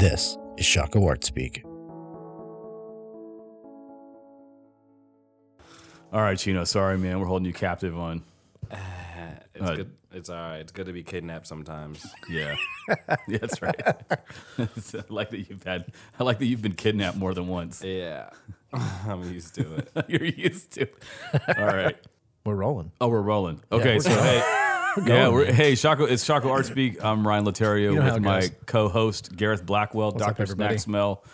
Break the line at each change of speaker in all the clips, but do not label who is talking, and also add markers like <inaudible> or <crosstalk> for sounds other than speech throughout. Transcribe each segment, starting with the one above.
This is Shockoe Art Speak.
All right, Chino. Sorry, man. We're holding you captive on. <sighs>
It's
Uh,
good. It's all right. It's good to be kidnapped sometimes. <laughs>
Yeah, yeah that's right. <laughs> I like that you've had. I like that you've been kidnapped more than once.
yeah, <laughs> I'm used to it.
You're used to. it. All right.
We're rolling.
Oh, we're rolling. Okay,
we're
so hey, <laughs> yeah, we're, hey, Shockoe. It's Shockoe Art Speak. I'm Ryan Laterio
know how
with
it
my
goes.
co-host Gareth Blackwell,
up,
Doctor
everybody?
Snack Smell,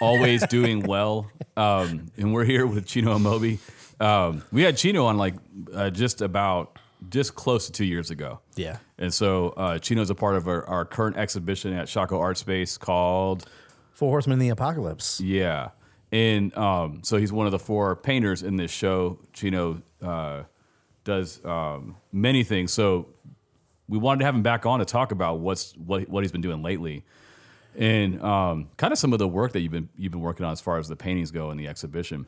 always doing well. Um, and we're here with Chino Amobi. Um, we had Chino on like uh, just about just close to two years ago.
Yeah.
And so uh, Chino's a part of our, our current exhibition at Shockoe Art Space called
Four Horsemen of the Apocalypse.
Yeah. And um, so he's one of the four painters in this show. Chino uh, does um, many things. So we wanted to have him back on to talk about what's what what he's been doing lately, and um, kind of some of the work that you've been you've been working on as far as the paintings go in the exhibition.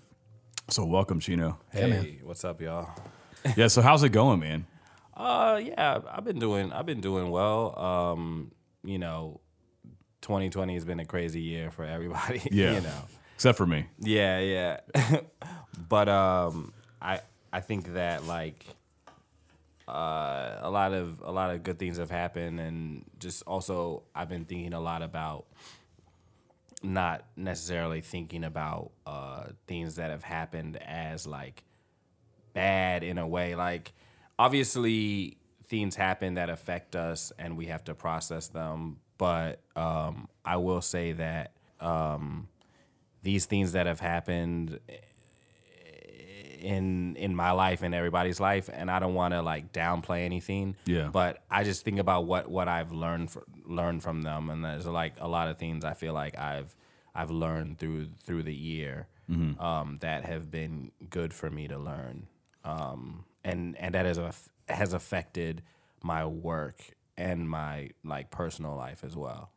So welcome, Chino.
hey, what's up, y'all? <laughs>
Yeah. So how's it going, man?
Uh, yeah, I've been doing. I've been doing well. Um, you know, 2020 has been a crazy year for everybody. <laughs>
Yeah.
you know.
Except for me.
Yeah, yeah. <laughs> but um I I think that like uh a lot of a lot of good things have happened and just also I've been thinking a lot about not necessarily thinking about uh things that have happened as like bad in a way. Like obviously things happen that affect us and we have to process them but um I will say that um these things that have happened in in my life and everybody's life and I don't want to like downplay anything
Yeah.
but I just think about what what I've learned fr- learned from them and there's like a lot of things I feel like I've I've learned through through the year um, that have been good for me to learn um, and and that has has affected my work and my like personal life as well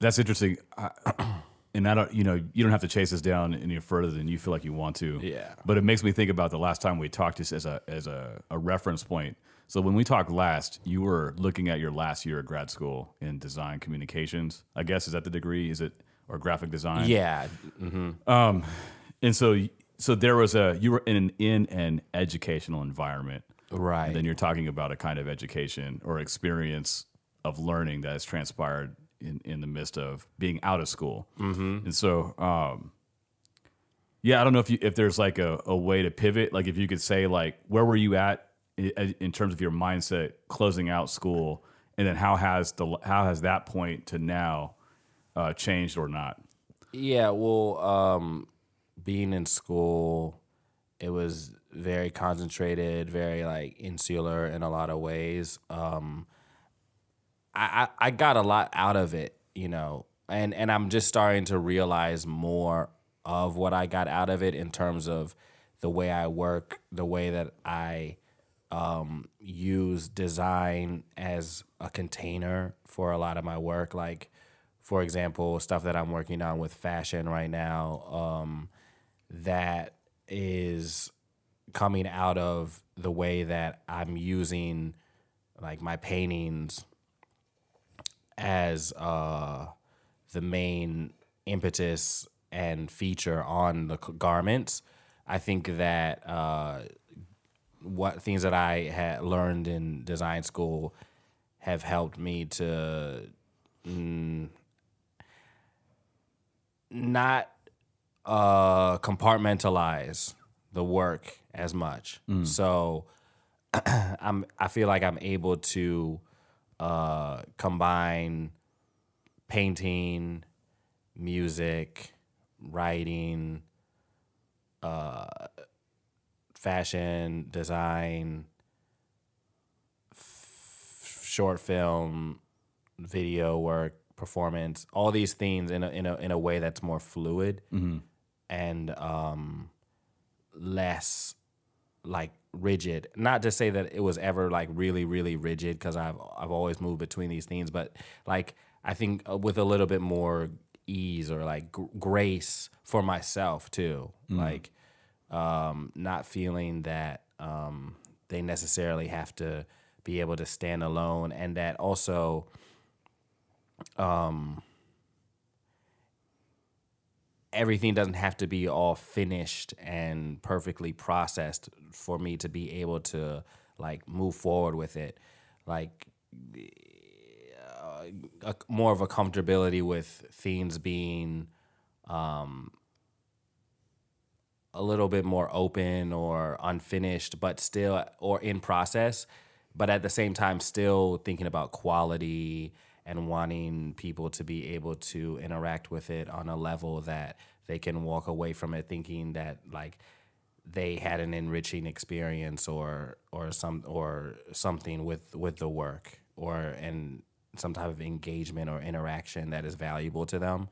That's interesting. I, <clears throat> and I don't, you know, you don't have to chase us down any further than you feel like you want to.
Yeah.
But it makes me think about the last time we talked just as a as a, a reference point. So when we talked last, you were looking at your last year of grad school in design communications. I guess is that the degree? Is it or graphic design?
yeah Um,
And so so there was a you were in an in an educational environment.
right
And then you're talking about a kind of education or experience of learning that has transpired in, in the midst of being out of school. Mm-hmm. And so, um, yeah, I don't know if you if there's like a, a way to pivot. Like if you could say like where were you at in, in terms of your mindset closing out school, and then how has the how has that point to now uh, changed or not?
Yeah, well, um, being in school, it was very concentrated, very like insular in a lot of ways. Um, I, I got a lot out of it, you know, and and I'm just starting to realize more of what I got out of it in terms of the way I work, the way that I um, use design as a container for a lot of my work. Like, for example, stuff that I'm working on with fashion right now, um, that is coming out of the way that I'm using like my paintings as uh, the main impetus and feature on the garments. I think that uh, what things that I had learned in design school have helped me to mm, not uh, compartmentalize the work as much. So <clears throat> I'm I feel like I'm able to uh, combine painting, music, writing, uh, fashion, design, f- short film, video work, performance, all these things in a in a in a way that's more fluid and um, less like rigid. Not to say that it was ever like really really rigid because I've I've always moved between these things, but like I think uh, with a little bit more ease or like gr- grace for myself too, like um, not feeling that um, they necessarily have to be able to stand alone, and that also um, everything doesn't have to be all finished and perfectly processed for me to be able to like move forward with it. Like uh, a, more of a comfortability with things being um, a little bit more open or unfinished, but still or in process, but at the same time still thinking about quality and wanting people to be able to interact with it on a level that they can walk away from it thinking that like they had an enriching experience or or some or something with with the work or and some type of engagement or interaction that is valuable to them.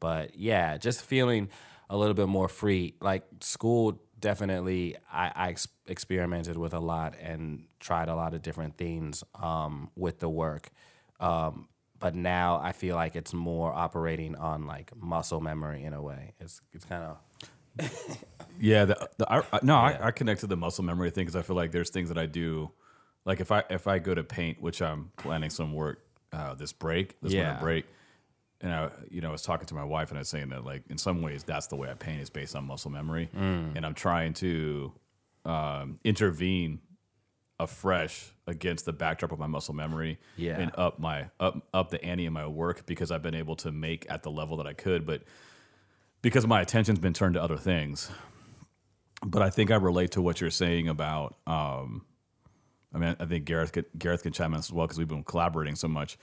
But yeah, just feeling a little bit more free. Like school, definitely, I, I ex- experimented with a lot and tried a lot of different things um, with the work. Um, but now I feel like it's more operating on like muscle memory in a way. It's it's kind of <laughs>
Yeah, the, the, I, I, no, I, I connect to the muscle memory thing because I feel like there's things that I do, like if I if I go to paint, which I'm planning some work uh, this break, this
Yeah.
winter break, and I, you know, I was talking to my wife and I was saying that like in some ways that's the way I paint is based on muscle memory,
Mm.
and I'm trying to um, intervene afresh against the backdrop of my muscle memory
Yeah.
and up my up up the ante in my work because I've been able to make at the level that I could, but because my attention's been turned to other things. But I think I relate to what you're saying about. Um, I mean, I think Gareth could, Gareth can chime in as well because we've been collaborating so much.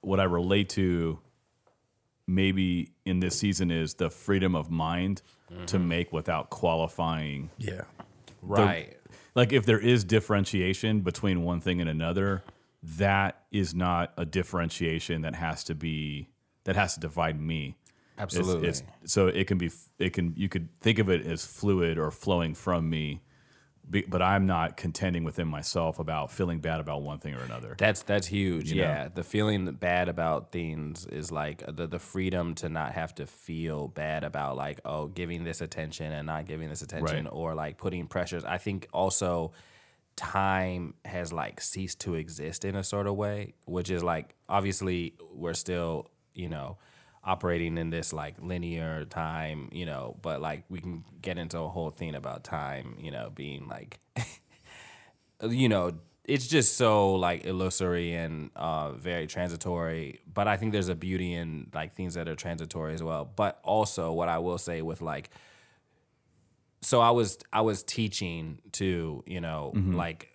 What I relate to, maybe in this season, is the freedom of mind to make without qualifying
Yeah.
right.
Like if there is differentiation between one thing and another that is not a differentiation that has to be that has to divide me It's-
Absolutely.
it's, so it can be it can you could think of it as fluid or flowing from me be- but i'm not contending within myself about feeling bad about one thing or another
That's that's huge.
You know?
yeah, the feeling bad about things is like the the freedom to not have to feel bad about like oh giving this attention and not giving this attention
Right.
or like putting pressures. I think also time has like ceased to exist in a sort of way, which is like obviously we're still you know operating in this like linear time, you know, but like we can get into a whole thing about time, you know, being like <laughs> you know, it's just so like illusory and uh, very transitory. But I think there's a beauty in like things that are transitory as well. But also, what I will say with like, so I was I was teaching too, you know, like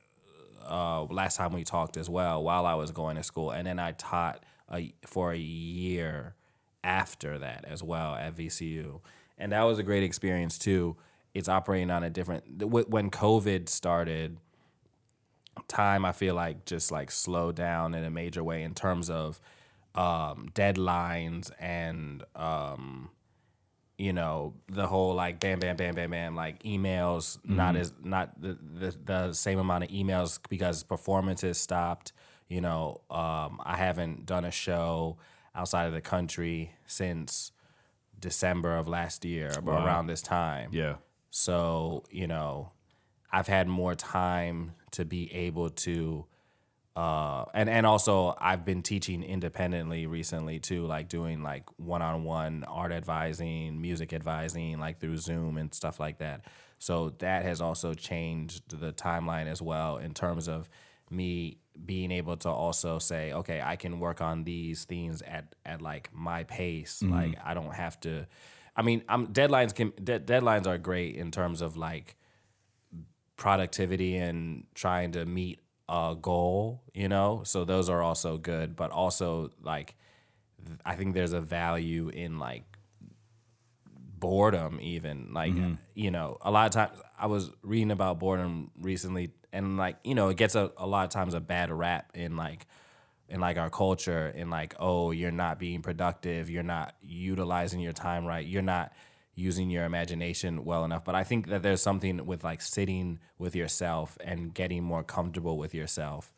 uh, last time we talked as well while I was going to school, and then I taught a, for a year after that as well at VCU, and that was a great experience too. It's operating on a different when COVID started time I feel like just like slowed down in a major way in terms of um, deadlines and um, you know the whole like bam bam bam bam bam like emails not as not the, the the same amount of emails because performances stopped. You know um, I haven't done a show outside of the country since December of last year around this time.
Yeah.
So, you know, I've had more time to be able to uh and and also I've been teaching independently recently too, like doing like one-on-one art advising, music advising like through Zoom and stuff like that. So that has also changed the timeline as well in terms of me being able to also say, okay, I can work on these things at at like my pace. Mm-hmm. Like I don't have to I mean, I'm deadlines can de- deadlines are great in terms of like productivity and trying to meet a goal, you know? So those are also good, but also like th- I think there's a value in like boredom even like mm-hmm. you know a lot of times i was reading about boredom recently and like you know it gets a, a lot of times a bad rap in like in like our culture in like oh you're not being productive you're not utilizing your time right you're not using your imagination well enough. But i think that there's something with like sitting with yourself and getting more comfortable with yourself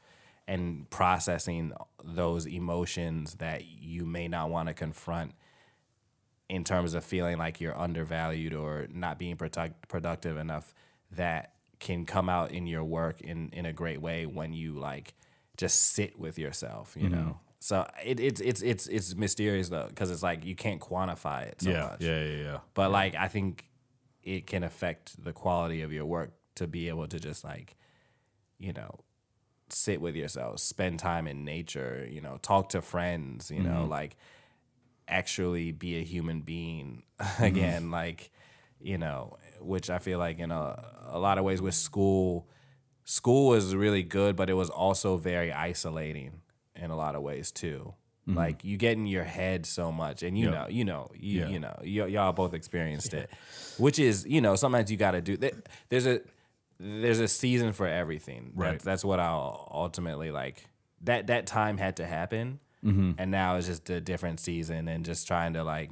and processing those emotions that you may not want to confront in terms of feeling like you're undervalued or not being product- productive enough that can come out in your work in in a great way when you like just sit with yourself you mm-hmm. know? So it, it's it's it's it's mysterious though because it's like you can't quantify it so
yeah,
much.
yeah, yeah, yeah.
But like I think it can affect the quality of your work to be able to just like, you know, sit with yourself, spend time in nature, you know, talk to friends, you know, mm-hmm. like actually be a human being <laughs> mm-hmm. again, like, you know, which I feel like in a, a lot of ways with school, school was really good, but it was also very isolating in a lot of ways too. Mm-hmm. Like you get in your head so much, and you
Yep.
know, you know, you
Yeah.
you know, y- y'all both experienced it, which is you know sometimes you got to do. there- There's a there's a season for everything.
Right.
That's, that's what I'll ultimately like. That that time had to happen, mm-hmm. and now it's just a different season, and just trying to like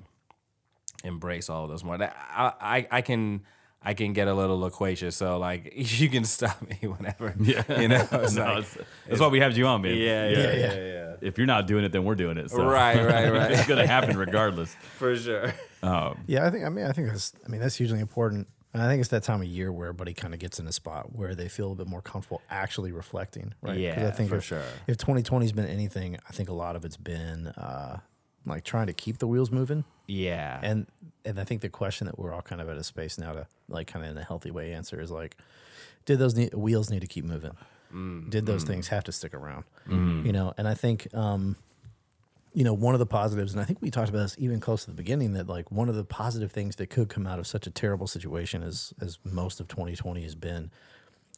embrace all of those more. That I I, I can. I can get a little loquacious, so like <laughs> you can stop me whenever. <laughs> Yeah, you know. <laughs> It's
No,
like-
it's- that's why we have you on, man.
yeah, yeah, yeah, yeah,
If you're not doing it, then we're doing it. So.
Right, right, right.
it's gonna happen regardless.
For sure.
Um, yeah, I think. I mean, I think that's. I mean, that's hugely important. And I think it's that time of year where everybody kind of gets in a spot where they feel a bit more comfortable actually reflecting, right? 'Cause
Yeah,
I think
for
if,
sure.
If 2020's been anything, I think a lot of it's been uh, like trying to keep the wheels moving.
Yeah.
And and I think the question that we're all kind of at a space now to like kind of in a healthy way answer is like, did those need, wheels need to keep moving? Mm. did those mm. things have to stick around? Mm. You know, and I think um, you know, one of the positives, and I think we talked about this even close to the beginning, that like one of the positive things that could come out of such a terrible situation as as most of 2020 has been,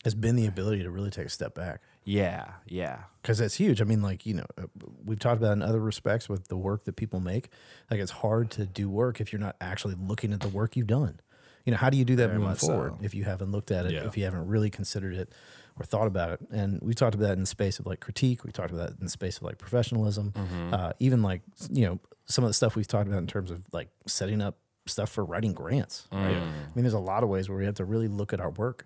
has been the ability to really take a step back
yeah. Yeah.
because that's huge. I mean, like you know, uh, we've talked about in other respects with the work that people make. Like it's hard to do work if you're not actually looking at the work you've done. You know, how do you do that moving
much so.
forward if you haven't looked at it,
Yeah.
if you haven't really considered it or thought about it? And we talked about that in the space of like critique. We talked about that in the space of like professionalism.
Mm-hmm.
Uh, even like you know some of the stuff we've talked about in terms of like setting up stuff for writing grants.
Mm.
Right? I mean, there's a lot of ways where we have to really look at our work,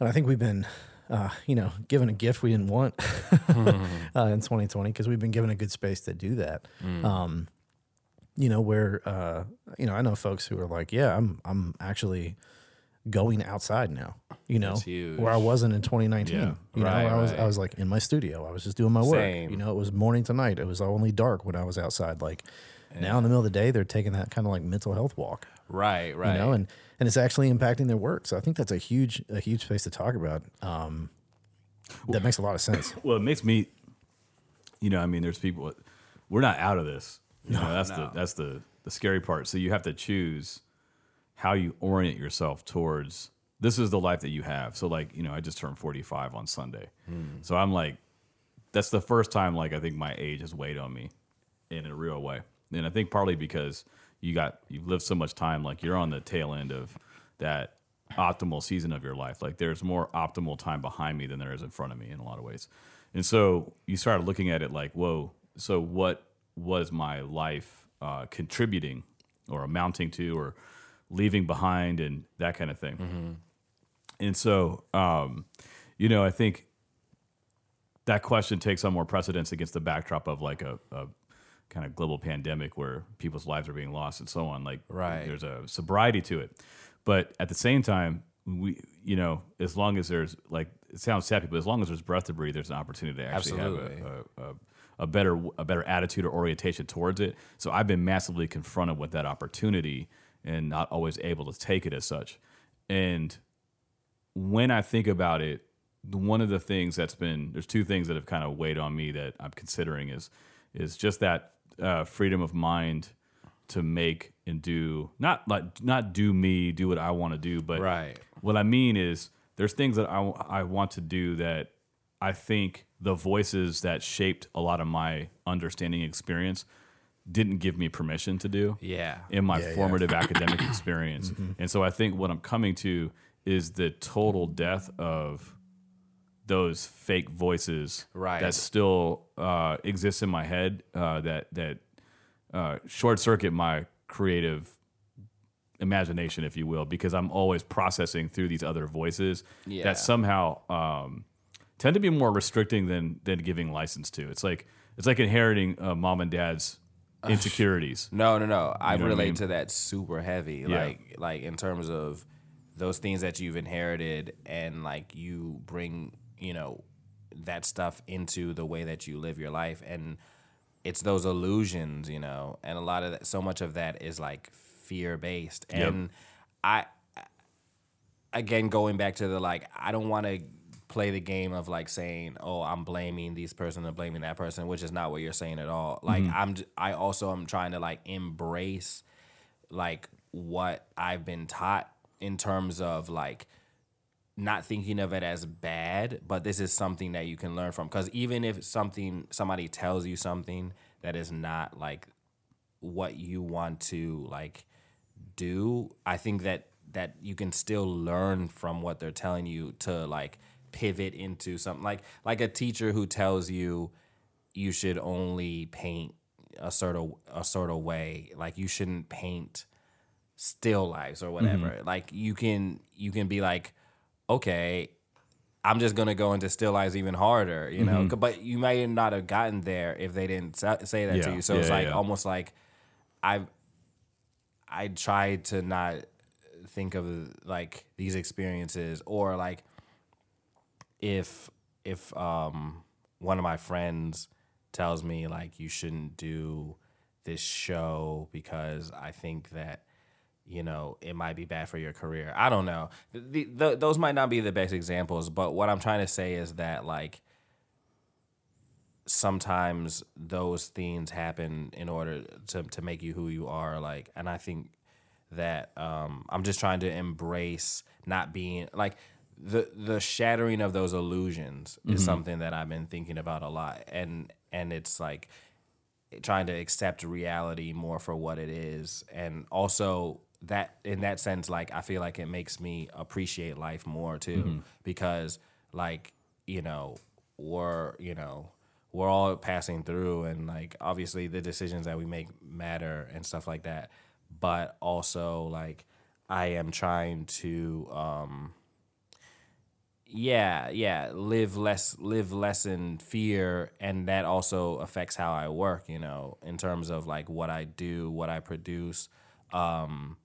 and I think we've been. Uh, you know, given a gift we didn't want <laughs> uh, in 2020 because we've been given a good space to do that. Um, you know, where uh, you know, I know folks who are like, yeah, I'm I'm actually going outside now. You know,
That's huge.
where I wasn't in 2019.
Yeah.
You know,
Right,
I was
right.
I was like in my studio. I was just doing my work.
Same.
You know, it was morning to night. It was only dark when I was outside. Like now in the middle of the day, they're taking that kind of like mental health walk
Right. Right.
you know, and and it's actually impacting their work. So I think that's a huge a huge space to talk about. Um, that makes a lot of sense. <laughs>
Well, it makes me, you know, I mean, there's people. We're not out of this. You know, that's the that's the the scary part. So you have to choose how you orient yourself towards. This is the life that you have. So like, you know, I just turned 45 on Sunday. So I'm like, that's the first time like I think my age has weighed on me in a real way. And I think partly because you got you've lived so much time, like you're on the tail end of that optimal season of your life. Like there's more optimal time behind me than there is in front of me in a lot of ways. And so you started looking at it like, whoa, so what was my life uh, contributing or amounting to or leaving behind and that kind of thing. And so, um, you know, I think that question takes on more precedence against the backdrop of like a, a kind of global pandemic where people's lives are being lost and so on. Like,
Right.
there's a sobriety to it, but at the same time, we, you know, as long as there's like, it sounds sappy, but as long as there's breath to breathe, there's an opportunity to actually
Absolutely.
have a, a, a, a better, a better attitude or orientation towards it. So I've been massively confronted with that opportunity and not always able to take it as such. And when I think about it, one of the things that's been there's two things that have kind of weighed on me that I'm considering is is just that uh, freedom of mind to make and do not like not do me do what I want to do, but
Right.
what I mean is there's things that I I want to do that I think the voices that shaped a lot of my understanding experience didn't give me permission to do
Yeah.
in my
Yeah, yeah.
formative <clears throat> academic experience. And so I think what I'm coming to is the total death of those fake voices
Right.
that still uh, exist in my head uh, that that uh, short circuit my creative imagination, if you will, because I'm always processing through these other voices
Yeah.
that somehow um, tend to be more restricting than than giving license to. It's like it's like inheriting uh, mom and dad's <sighs> insecurities.
No, no, no. I
know what I
relate
mean?
to that super heavy.
Yeah.
Like like in terms of those things that you've inherited and like you bring, you know, that stuff into the way that you live your life and it's those illusions, you know, and a lot of that, so much of that is like fear based. And I, again, going back to the like, I don't want to play the game of like saying, oh, I'm blaming these person and blaming that person, which is not what you're saying at all. Like, mm-hmm. I'm, I also am trying to like embrace like what I've been taught in terms of like, not thinking of it as bad, but this is something that you can learn from. Because even if something somebody tells you something that is not like what you want to like do, I think that that you can still learn from what they're telling you to like pivot into something like like a teacher who tells you you should only paint a sort of a sort of way, like you shouldn't paint still lives or mm-hmm. whatever. Like you can you can be like okay, I'm just gonna go into still lives even harder, you know. Mm-hmm. But you might not have gotten there if they didn't say that to you. So
Yeah,
it's like
yeah.
almost like I've I tried to not think of like these experiences or like if if um one of my friends tells me like you shouldn't do this show because I think that you know it might be bad for your career. I don't know. The, the, those might not be the best examples, but what I'm trying to say is that like sometimes those things happen in order to to make you who you are like and I think that um I'm just trying to embrace not being like the the shattering of those illusions is something that I've been thinking about a lot. And and it's like trying to accept reality more for what it is. And also that in that sense like i feel like it makes me appreciate life more too. Because like you know we're you know we're all passing through and like obviously the decisions that we make matter and stuff like that. But also like i am trying to um yeah yeah live less live less in fear and that also affects how i work you know in terms of like what i do what i produce um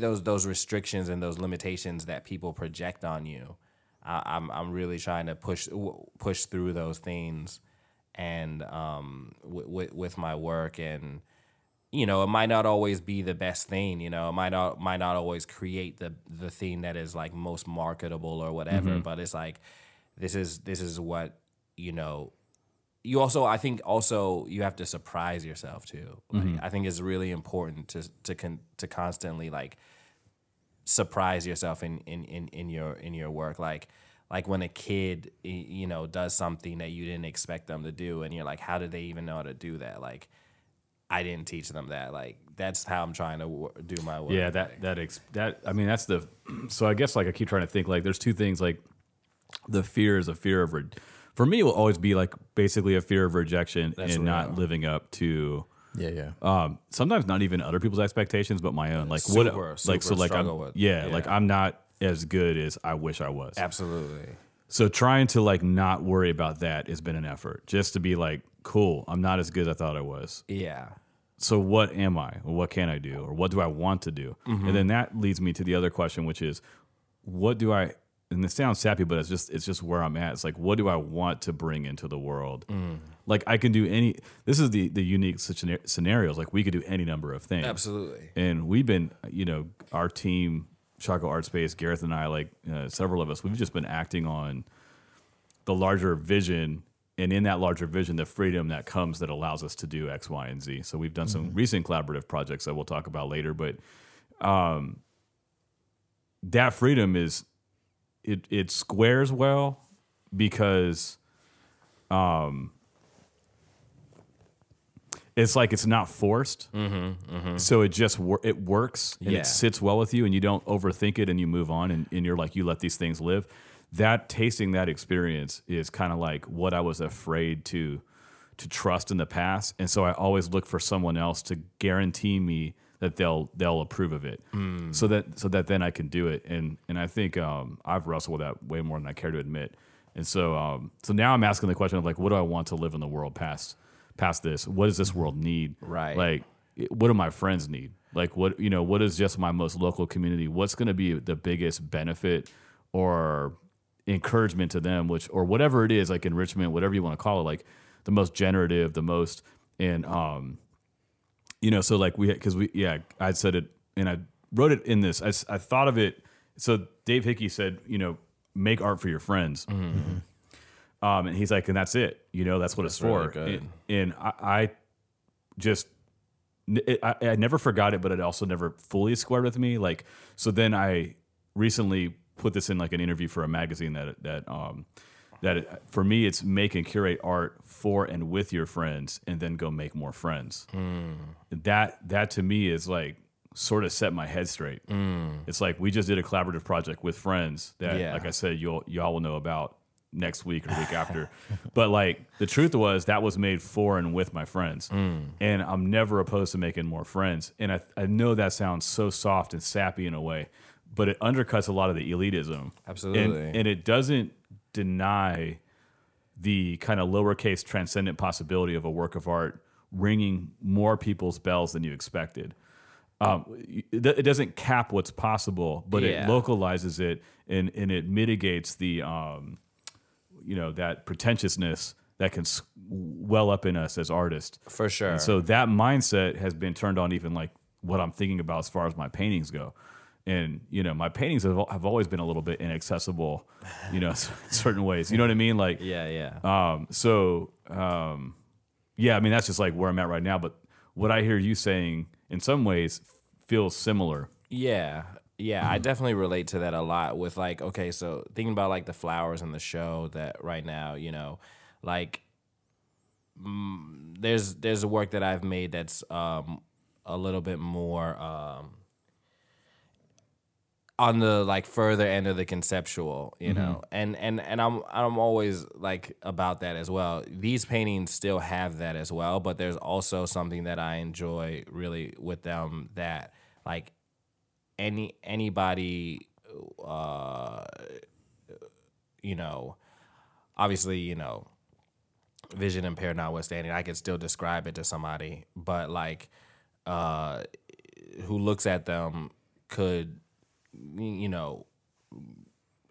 those those restrictions and those limitations that people project on you. I, i'm i'm really trying to push push through those things and um with with, with my work and you know, it might not always be the best thing. You know, it might not might not always create the the thing that is like most marketable or whatever. Mm-hmm. But it's like this is this is what you know. You also, I think, also you have to surprise yourself too. Like, mm-hmm. I think it's really important to to con, to constantly like surprise yourself in, in in in your in your work. Like like when a kid you know does something that you didn't expect them to do, and you're like, how did they even know how to do that? Like I didn't teach them that. Like that's how I'm trying to wo- do my work.
Yeah, that that ex- that I mean that's the <clears throat> so I guess like I keep trying to think like there's two things like the fear is a fear of re- for me it will always be like basically a fear of rejection
That's
and not living up to
Yeah, yeah.
um sometimes not even other people's expectations but my own like
Super,
what like so like I'm,
with-
yeah, like. I'm not as good as I wish I was.
absolutely.
So trying to like not worry about that has been an effort just to be like cool, I'm not as good as I thought I was
Yeah,
so what am I? Or what can I do? Or what do I want to do? And then that leads me to the other question, which is, what do I? And this sounds sappy, but it's just it's just where I'm at. It's like, what do I want to bring into the world? Like I can do any. This is the the unique scena- scenarios. Like we could do any number of things.
absolutely.
And we've been, you know, our team, Shockoe Art Space, Gareth and I, like uh, several of us, we've just been acting on the larger vision. And in that larger vision, the freedom that comes that allows us to do X, Y, and Z. So we've done some mm-hmm. recent collaborative projects that we'll talk about later. But um, that freedom is it it squares well because um, it's like it's not forced. Mm-hmm, mm-hmm. So it just wor- it works and
Yeah.
it sits well with you, and you don't overthink it, and you move on, and, and you're like you let these things live. That tasting that experience is kind of like what I was afraid to to trust in the past, and so I always look for someone else to guarantee me that they'll they'll approve of it, so that so that then I can do it. And and I think um, I've wrestled with that way more than I care to admit. And so um, so now I'm asking the question of like, what do I want to live in the world past past this? What does this world need?
Right.
Like, what do my friends need? Like, what you know, what is just my most local community? What's going to be the biggest benefit or encouragement to them? Which or whatever it is, like enrichment, whatever you want to call it. Like, the most generative, the most and um, you know, so like we because we yeah, I said it and I wrote it in this. I I thought of it. So Dave Hickey said, you know, make art for your friends. Um, and he's like, and that's it. You know, that's what it's
really
for. And, and I, I just, it, I, I never forgot it, but it also never fully squared with me. Like, so then I recently put this in like an interview for a magazine that that um that it, for me it's make and curate art for and with your friends, and then go make more friends. Hmm. That that to me is like sort of set my head straight. Hmm. It's like we just did a collaborative project with friends that,
Yeah.
like I said, you'll y'all will know about next week or week after. <laughs> But like the truth was that was made for and with my friends, hmm. and I'm never opposed to making more friends. And I I know that sounds so soft and sappy in a way, but it undercuts a lot of the elitism.
Absolutely.
and, and it doesn't deny the kind of lowercase transcendent possibility of a work of art ringing more people's bells than you expected. Um, it, doesn't cap what's possible, but
Yeah.
it localizes it and, and it mitigates the, um, you know, that pretentiousness that can well up in us as artists.
For sure.
And so that mindset has been turned on even like what I'm thinking about as far as my paintings go. And you know, my paintings have, have always been a little bit inaccessible, you know, <laughs> certain ways. You know what I mean? Like,
yeah, yeah.
um, so um, yeah, I mean that's just like where I'm at right now. But what I hear you saying, in some ways, feels similar.
Yeah. Yeah, I definitely relate to that a lot with like okay, so thinking about like the flowers in the show that right now, you know, like mm, there's there's a work that I've made that's um a little bit more um on the like further end of the conceptual, you know. And and and I'm I'm always like about that as well. These paintings still have that as well, but there's also something that I enjoy really with them that like any anybody uh you know obviously you know vision impaired notwithstanding i could still describe it to somebody but like uh who looks at them could you know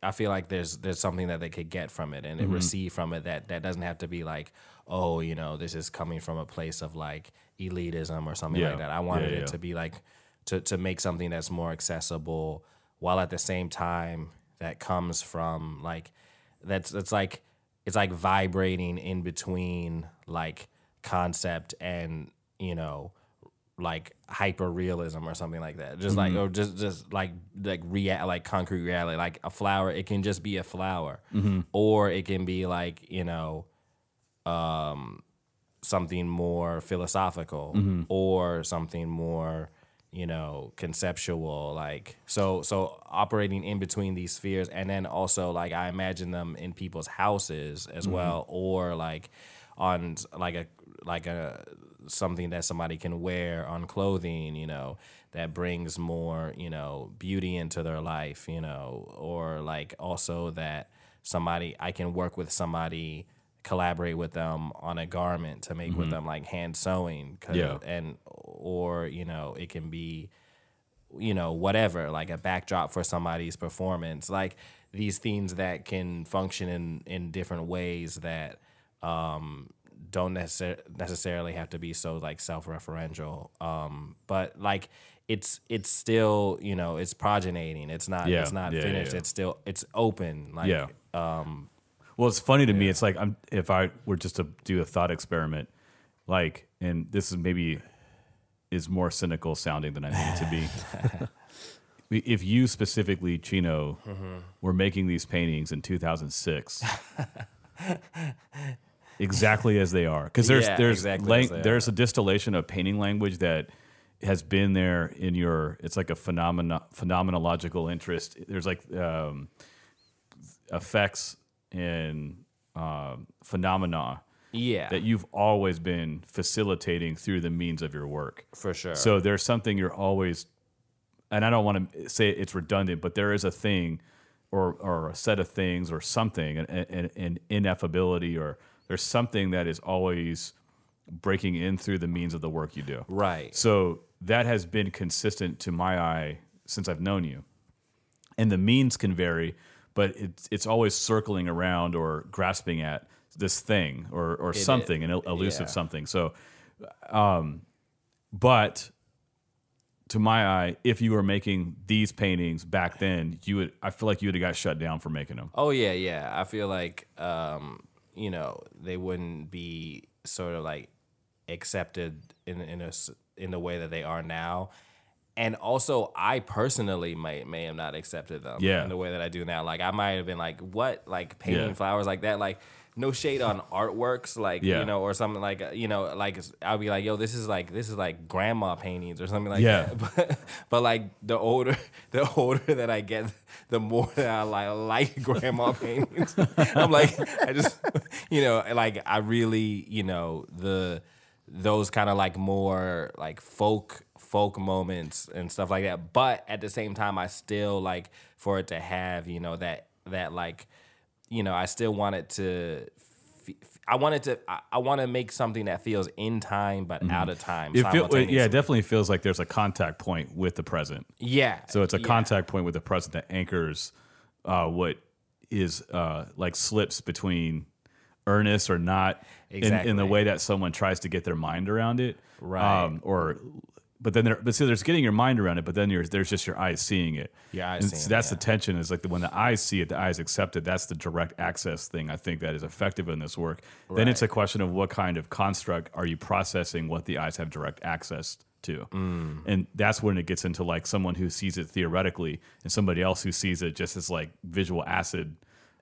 I feel like there's there's something that they could get from it and
Mm-hmm.
receive from it that that doesn't have to be like oh you know this is coming from a place of like elitism or something
Yeah.
like that. I wanted
Yeah,
it to be like to to make something that's more accessible while at the same time that comes from like that's that's like it's like vibrating in between like concept and you know like hyper realism or something like that. Just like mm-hmm. or just just like like rea- like concrete reality. Like a flower, it can just be a flower, mm-hmm. or it can be like you know, um, something more philosophical mm-hmm. or something more you know conceptual like so so operating in between these spheres and then also like i imagine them in people's houses as well or like on like a like a something that somebody can wear on clothing you know that brings more you know beauty into their life you know or like also that somebody i can work with somebody collaborate with them on a garment to make with them like hand sewing
Yeah.
and or you know it can be you know whatever like a backdrop for somebody's performance like these things that can function in in different ways that um don't necessar- necessarily have to be so like self-referential um but like it's it's still you know it's progenating it's not
Yeah.
it's not
Yeah,
finished
yeah.
it's still it's open like
Yeah. Well, it's funny to me. It's like I'm if I were just to do a thought experiment, like, and this is maybe is more cynical sounding than I need it to be. <laughs> if you specifically, Chino, were making these paintings in 2006, <laughs> exactly as they are, because there's
Yeah,
there's
exactly
lang- there's a distillation of painting language that has been there in your. It's like a phenomena phenomenological interest. There's like um, effects and um, phenomena
yeah
that you've always been facilitating through the means of your work.
for sure
So there's something you're always, and I don't want to say it's redundant, but there is a thing or, or a set of things or something, an, an, an ineffability, or there's something that is always breaking in through the means of the work you do.
right
So that has been consistent to my eye since I've known you. And the means can vary, but it's it's always circling around or grasping at this thing or or something, an elusive
yeah.
something. So, um, but to my eye, if you were making these paintings back then, you would. I feel like you would have got shut down for making them.
Oh yeah, yeah. I feel like um, you know they wouldn't be sort of like accepted in in a in the way that they are now. And also, I personally may may have not accepted them
Yeah.
in the way that I do now. Like I might have been like, "What? Like painting
Yeah.
flowers like that? Like no shade on artworks, like
Yeah.
you know, or something like you know, like I'll be like, yo, this is like this is like grandma paintings or something like
Yeah.
that. <laughs> But, but like the older <laughs> the older that I get, the more that I like like grandma <laughs> paintings. I'm like, I just you know, like I really you know the those kind of like more like folk folk moments and stuff like that. But at the same time, I still like for it to have you know that that like you know I still want it to. I wanted to. I, I want to make something that feels in time but out of time.
It feel, yeah, it definitely feels like there's a contact point with the present.
yeah.
So it's a
yeah.
contact point with the present that anchors uh, what is uh, like slips between earnest or not in, in the way that someone tries to get their mind around it.
Right.
Um, or but then there but see there's getting your mind around it, but then there's there's just your eyes seeing it.
Eyes
And so
it,
that's
yeah.
the tension is like the, when the eyes see it, the eyes accept it. That's the direct access thing I think that is effective in this work. Then it's a question of what kind of construct are you processing what the eyes have direct access to.
Mm.
And that's when it gets into like someone who sees it theoretically and somebody else who sees it just as like visual acid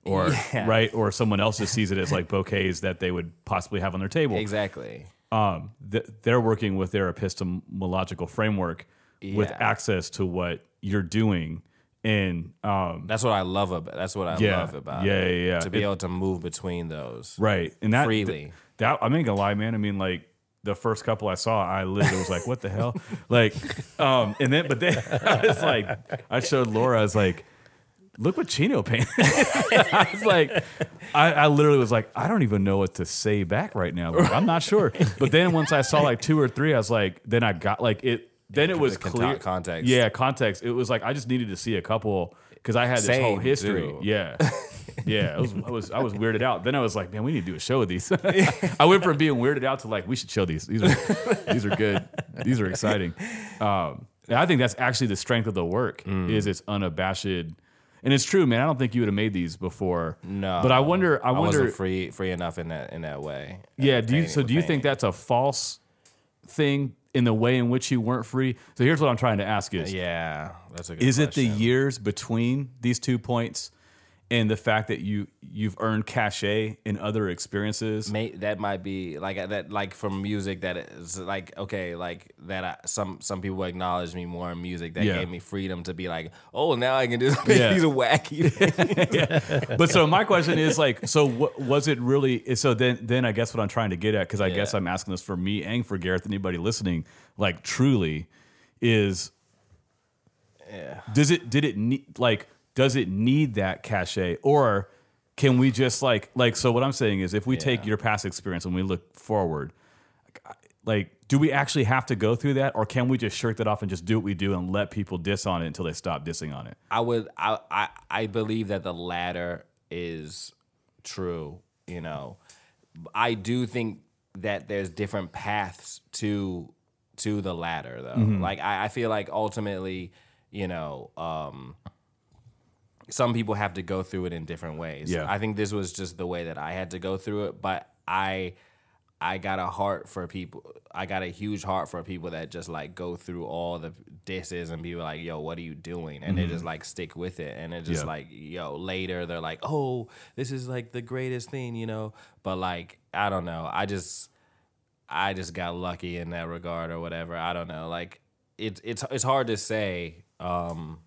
or <laughs>
Yeah.
right or someone else just sees it as like bouquets that they would possibly have on their table
Exactly.
Um, th- they're working with their epistemological framework with access to what you're doing and um,
That's what I love about. That's what I
Yeah.
love about.
Yeah,
it,
yeah, yeah.
To be
It-
able to move between those.
right and that
Freely.
that I'm not gonna lie man I mean like the first couple I saw I literally was like what the hell <laughs> like um and then but then <laughs> I was like I showed Laura I was like look what Chino painted. <laughs> I was like I, I literally was like I don't even know what to say back right now. Like, I'm not sure. But then once I saw like two or three I was like then I got like it then it was clear
context.
yeah context. It was like I just needed to see a couple because I had this whole history.
too.
yeah. Yeah I was, I was I was weirded out. Then I was like man we need to do a show of these. <laughs> I went from being weirded out to like we should show these. These are these are good. These are exciting. Um, and I think that's actually the strength of the work
Mm.
is it's unabashed and it's true man I don't think you would have made these before
No.
but I wonder I
I
wonder
wasn't free free enough in that in that way.
yeah. Do you so? Do you
painting.
think that's a false thing in the way in which you weren't free? So here's what I'm trying to ask: Is
Yeah, that's a good
is it the years between these two points and the fact that you you've earned cachet in other experiences?
May, that might be like that like from music that is like okay like that I, some some people acknowledge me more in music that
Yeah.
gave me freedom to be like oh now I can do <laughs>
Yeah.
these wacky <laughs> things.
but so my question is like, so what, was it really? So then, then I guess what I'm trying to get at, because I guess I'm asking this for me and for Gareth, anybody listening, like truly, is
yeah
does it did it need like does it need that cachet or can we just like like so what i'm saying is if we take your past experience and we look forward like do we actually have to go through that or can we just shirk that off and just do what we do and let people diss on it until they stop dissing on it
I would I, I I believe that the latter is true. You know, I do think that there's different paths to to the latter though.
Mm-hmm.
Like I, I feel like ultimately, you know, um, some people have to go through it in different ways.
Yeah.
I think this was just the way that I had to go through it, but I I got a heart for people. I got a huge heart for people that just like go through all the disses and be like, "Yo, what are you doing?" And they just like stick with it. And it just
Yeah.
like, yo, later they're like, "Oh, this is like the greatest thing," you know. But like, I don't know. I just, I just got lucky in that regard or whatever. I don't know. Like, it's it's it's hard to say. Um,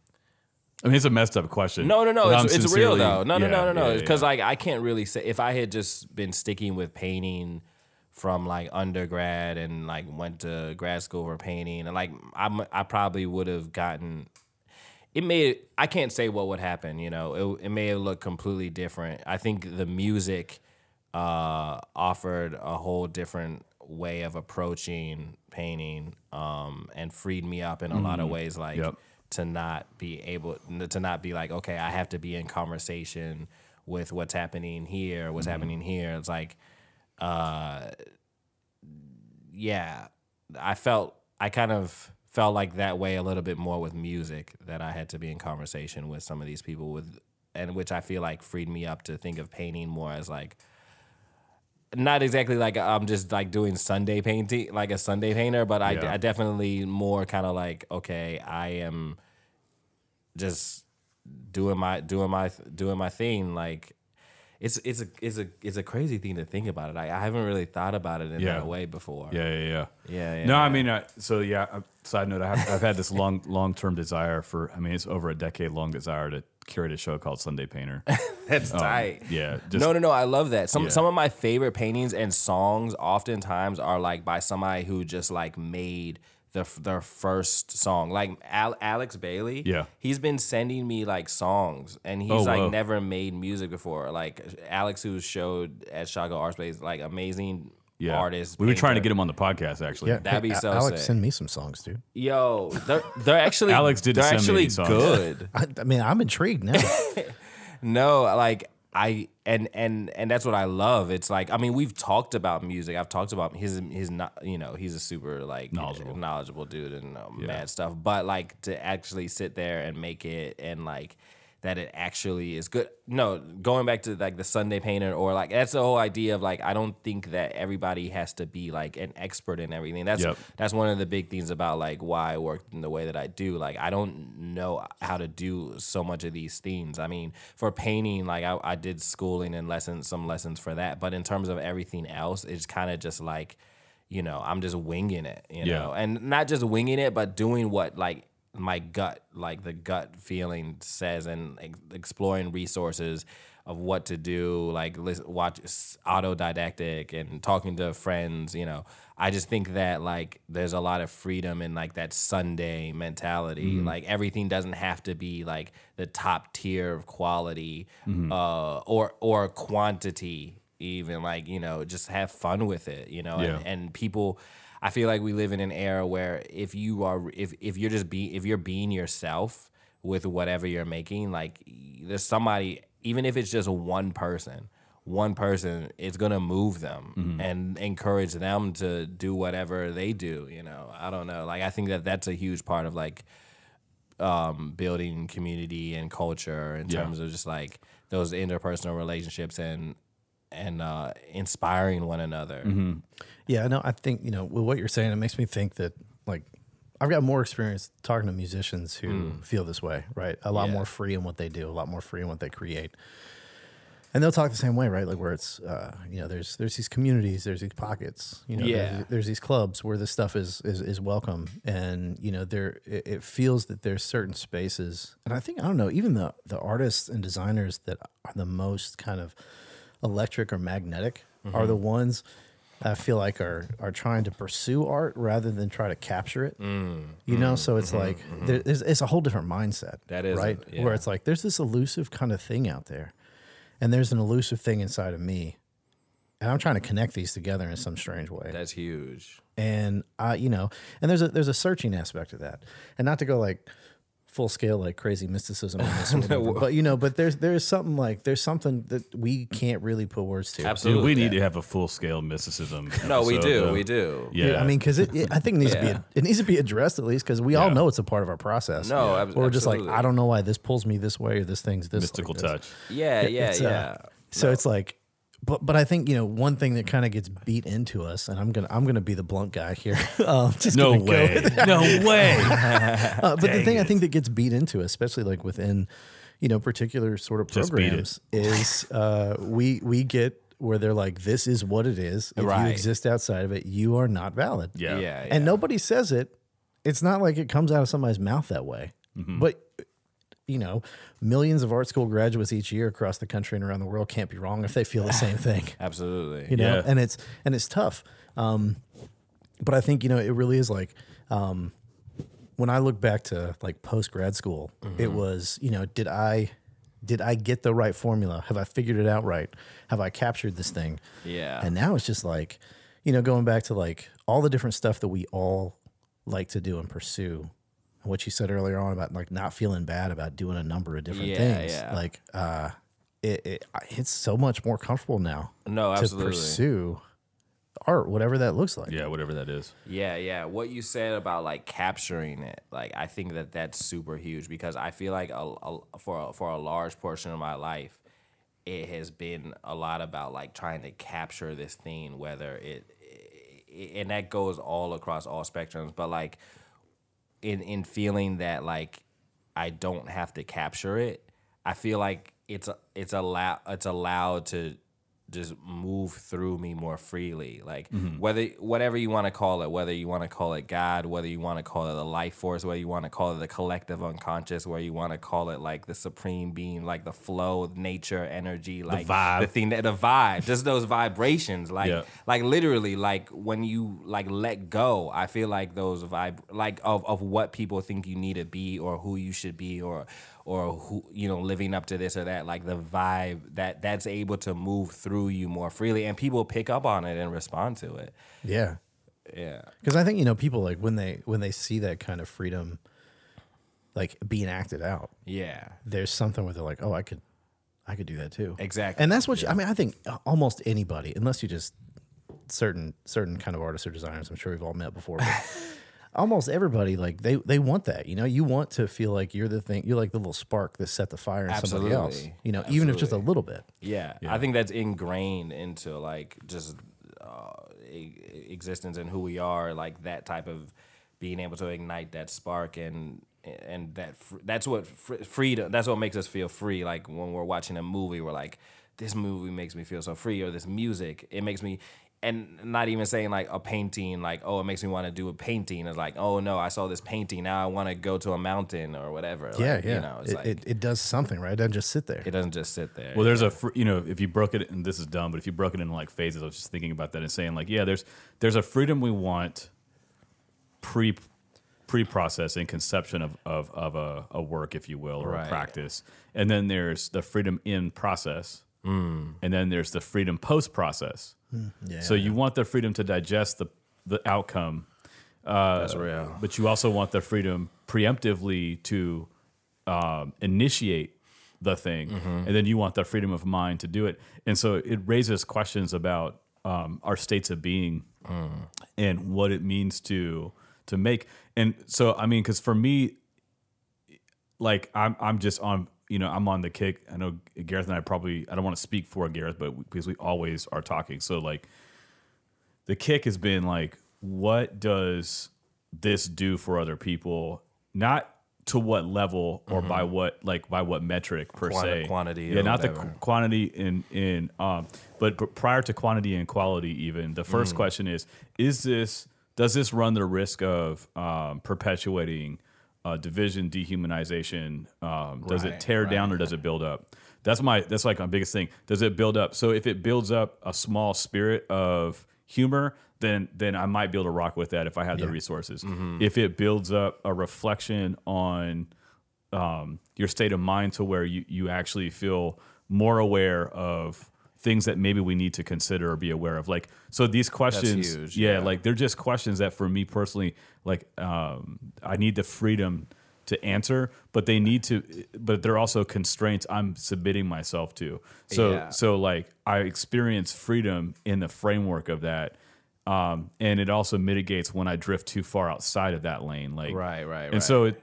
i mean it's a messed up question
no, no, no. It's, it's real though. No, no,
yeah,
no, no, no.
yeah, yeah,
Because
yeah.
like I can't really say if I had just been sticking with painting from like undergrad and like went to grad school for painting and like I'm I probably would have gotten. It may I can't say what would happen. You know, it, it may have looked completely different. I think the music uh, offered a whole different way of approaching painting um, and freed me up in a lot of ways. Like
Yep.
To not be able to not be like okay I have to be in conversation with what's happening here what's happening here. It's like uh yeah I felt I kind of felt like that way a little bit more with music that I had to be in conversation with some of these people with and which I feel like freed me up to think of painting more as like not exactly like I'm just like doing Sunday painting, like a Sunday painter, but I,
Yeah.
I definitely more kind of like okay, I am just doing my doing my doing my thing. Like it's it's a it's a it's a crazy thing to think about it. I, I haven't really thought about it in
Yeah.
that way before.
Yeah, yeah, yeah.
Yeah, yeah,
no, I mean, uh, so yeah. Uh, side note: I have, I've had this long, <laughs> long-term desire for. I mean, it's over a decade-long desire to curate a show called Sunday Painter. <laughs>
That's um, tight.
yeah, just-
no, no, no. I love that. Some
Yeah.
some of my favorite paintings and songs oftentimes are like by somebody who just like made the their first song. Like Al- Alex Bailey.
Yeah.
he's been sending me like songs, and he's
Oh,
like
whoa.
never made music before. Like Alex, who showed at Chicago Art Space, like amazing
yeah.
artist.
We were trying to get him on the podcast, actually.
Yeah,
That'd be
A-
so
Alex,
sick.
send me some songs, dude.
Yo, they're they're actually <laughs>
Alex did
they're
send
actually
these songs.
good. <laughs>
I, I mean, I'm intrigued now. <laughs>
No, like I and and and that's what I love. It's like I mean we've talked about music. I've talked about his his not you know he's a super like
Knowledgeable.
knowledgeable dude and um, mad stuff. But like to actually sit there and make it and like that it actually is good. No, going back to like the Sunday painter or like that's the whole idea of like I don't think that everybody has to be like an expert in everything. That's
Yep.
that's one of the big things about like why I work in the way that I do. Like I don't know how to do so much of these things. I mean, for painting, like I, I did schooling and lessons, some lessons for that. But in terms of everything else, it's kind of just like, you know, I'm just winging it, you
Yeah.
know, and not just winging it, but doing what like my gut, like the gut feeling says, and ex- exploring resources of what to do, like listen, watch autodidactic and talking to friends. You know, I just think that like there's a lot of freedom in like that Sunday mentality. Like everything doesn't have to be like the top tier of quality uh, or or quantity. Even like you know, just have fun with it. You know,
Yeah.
and, and people. I feel like we live in an era where if you are if if you're just be if you're being yourself with whatever you're making, like there's somebody even if it's just one person, one person it's gonna move them and encourage them to do whatever they do. You know, I don't know. Like I think that that's a huge part of like um, building community and culture in
Yeah.
terms of just like those interpersonal relationships and and uh, inspiring one another.
Yeah, no, I think you know with what you're saying, it makes me think that like I've got more experience talking to musicians who feel this way, right? A lot.
Yeah.
more free in what they do, a lot more free in what they create, and they'll talk the same way, right? Like where it's uh, you know there's there's these communities, there's these pockets, you know,
Yeah.
there's, there's these clubs where this stuff is is, is welcome, and you know there it, it feels that there's certain spaces, and I think I don't know even the the artists and designers that are the most kind of electric or magnetic are the mm-hmm. ones I feel like are are trying to pursue art rather than try to capture it. Mm. you know, so it's mm-hmm. like mm-hmm. there, it's, it's a whole different mindset.
That is
right,
yeah.
where it's like there's this elusive kind of thing out there, and there's an elusive thing inside of me, and I'm trying to connect these together in some strange way
That's huge.
and I, you know, and there's a there's a searching aspect of that, and not to go like full scale like crazy mysticism on this, <laughs> whatever, but you know, but there's there's something like there's something that we can't really put words to.
Dude,
Absolutely.
we need to have a full scale mysticism. <laughs>
No, we do.
though.
We do.
Yeah,
Yeah, I mean, because it, it, I think it needs to be it needs to be addressed at least because we all know it's a part of our process.
No, ab-
or we're just like. I don't know why this pulls me this way or this thing's this like
mystical
this.
touch.
Yeah, yeah,
It's, uh,
yeah.
So it's like, but but I think you know one thing that kind of gets beat into us, and I'm gonna I'm gonna be the blunt guy here. <laughs> um, just
No
gonna go
way. no way. <laughs>
Uh, but the thing I think that gets beat into, us, especially like within, you know, particular sort of
Just
programs, is uh, we we get where they're like, this is what it is. If
Right.
you exist outside of it, you are not valid.
Yeah.
yeah,
And nobody says it. It's not like it comes out of somebody's mouth that way.
Mm-hmm.
But you know, millions of art school graduates each year across the country and around the world can't be wrong if they feel the same <laughs> thing
absolutely.
you know
Yeah.
and it's and it's tough um but i think you know it really is like um when i look back to like post grad school
Mm-hmm.
it was you know did i did i get the right formula have i figured it out right have i captured this thing
Yeah.
and now it's just like you know going back to like all the different stuff that we all like to do and pursue what you said earlier on about like not feeling bad about doing a number of different
Yeah,
things.
yeah.
Like uh it, it it's so much more comfortable now
No, absolutely.
to pursue art, whatever that looks like.
Yeah, whatever that is.
Yeah, yeah. What you said about like capturing it, like I think that that's super huge because I feel like a, a, for a, for a large portion of my life, it has been a lot about like trying to capture this thing, whether it, it and that goes all across all spectrums, but like in in feeling that like I don't have to capture it, I feel like it's it's allow it's allowed to just move through me more freely. Like mm-hmm. whether whatever you want to call it, whether you want to call it God, whether you want to call it the life force, whether you want to call it the collective unconscious, whether you want to call it like the supreme being, like the flow of nature, energy, like the,
vibe.
the thing that the vibe, just those vibrations, <laughs> like
Yeah.
like literally like when you like let go i feel like those vibe like of, of what people think you need to be or who you should be or or who you know living up to this or that like the vibe that that's able to move through you more freely and people pick up on it and respond to it
Yeah.
yeah
Because I think you know people like when they when they see that kind of freedom, like being acted out,
yeah
there's something where they're like, oh, I could, I could do that too.
Exactly.
And that's what you, I mean. I think uh, almost anybody, unless you just certain certain kind of artists or designers, I'm sure we've all met before. But <laughs> almost everybody, like they they want that. You know, you want to feel like you're the thing. You're like the little spark that set the fire in somebody else. You know, even if just a little bit.
Yeah, I think that's ingrained into like just uh, existence and who we are, like that type of being able to ignite that spark and and that that's what freedom. That's what makes us feel free. Like when we're watching a movie, we're like, this movie makes me feel so free, or this music, it makes me. And not even saying like a painting, like oh, it makes me want to do a painting. It's like oh no, I saw this painting. Now I want to go to a mountain or whatever.
Yeah,
Like,
yeah.
You know, it's
it,
like
it, it does something, right? It doesn't just sit there.
it doesn't just sit there.
Well, there's a fr- you know if you broke it and this is dumb, but if you broke it into like phases, I was just thinking about that and saying like yeah, there's there's a freedom we want pre pre processing conception of of, of a, a work, if you will, or
Right.
a practice, and then there's the freedom in process, mm. and then there's the freedom post process.
Yeah.
So you want the freedom to digest the the outcome,
that's real.
but you also want the freedom preemptively to um, initiate the thing, and then you want the freedom of mind to do it. And so it raises questions about um, our states of being and what it means to to make. And so I mean, because for me, like I'm I'm just on you know I'm on the kick. I know Gareth and I probably I don't want to speak for Gareth, but we- because we always are talking. So like the kick has been like, what does this do for other people? Not to what level or by what like by what metric per
Quanti-
se
quantity
yeah not the qu- quantity in in um but, but prior to quantity and quality even the
Mm.
first question is is this does this run the risk of um, perpetuating uh, division dehumanization um, does it
Right,
tear down or does it build up? That's my that's like my biggest thing. Does it build up? So if it builds up a small spirit of humor then then I might be able to rock with that if I have the resources.
Mm-hmm.
if it builds up a reflection on um, your state of mind to where you, you actually feel more aware of things that maybe we need to consider or be aware of. Like, so these questions,
huge,
yeah,
yeah.
like they're just questions that for me personally, like, um, I need the freedom to answer, but they need to, but they're also constraints I'm submitting myself to. So,
Yeah.
so like I experience freedom in the framework of that. Um, and it also mitigates when I drift too far outside of that lane. Like,
Right, right,
And
right.
so it,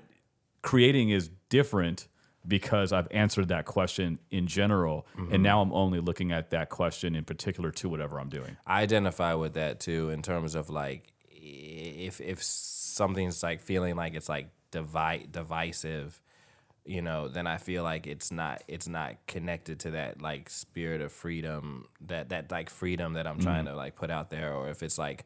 creating is different because I've answered that question in general,
Mm-hmm.
and now I'm only looking at that question in particular to whatever I'm doing.
I identify with that too in terms of like if if something's like feeling like it's like divi- divisive, you know, then I feel like it's not it's not connected to that like spirit of freedom that that like freedom that I'm trying mm-hmm. to like put out there, or if it's like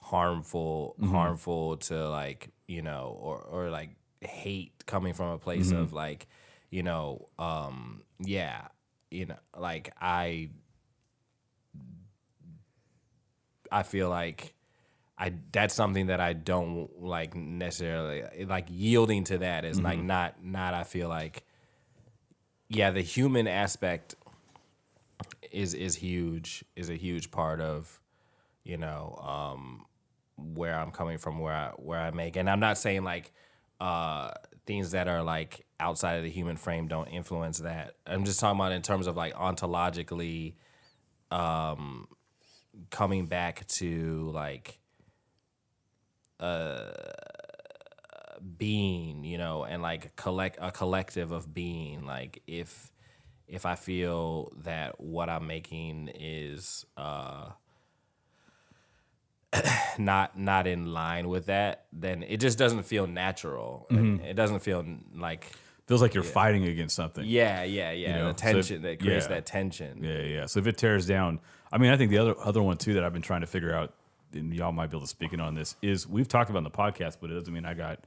harmful mm-hmm. harmful to like you know or or like hate coming from a place mm-hmm. of like you know um yeah you know like I I feel like I that's something that I don't like necessarily like yielding to that is like not not I feel like yeah the human aspect is is huge is a huge part of you know um where I'm coming from where I where I make. And I'm not saying like uh things that are like outside of the human frame don't influence that. I'm just talking about in terms of like ontologically um coming back to like uh being, you know, and like collect a collective of being. Like if if I feel that what I'm making is uh <clears throat> not not in line with that, then it just doesn't feel natural. And mm-hmm. It doesn't feel like
Feels like you're fighting against something.
yeah, yeah, yeah.
know,
the
so if-
tension that creates
yeah.
that tension.
Yeah, yeah. So if it tears down, I mean, I think the other other one too that I've been trying to figure out, and y'all might be able to speak in on this, is we've talked about in the podcast, but it doesn't mean I got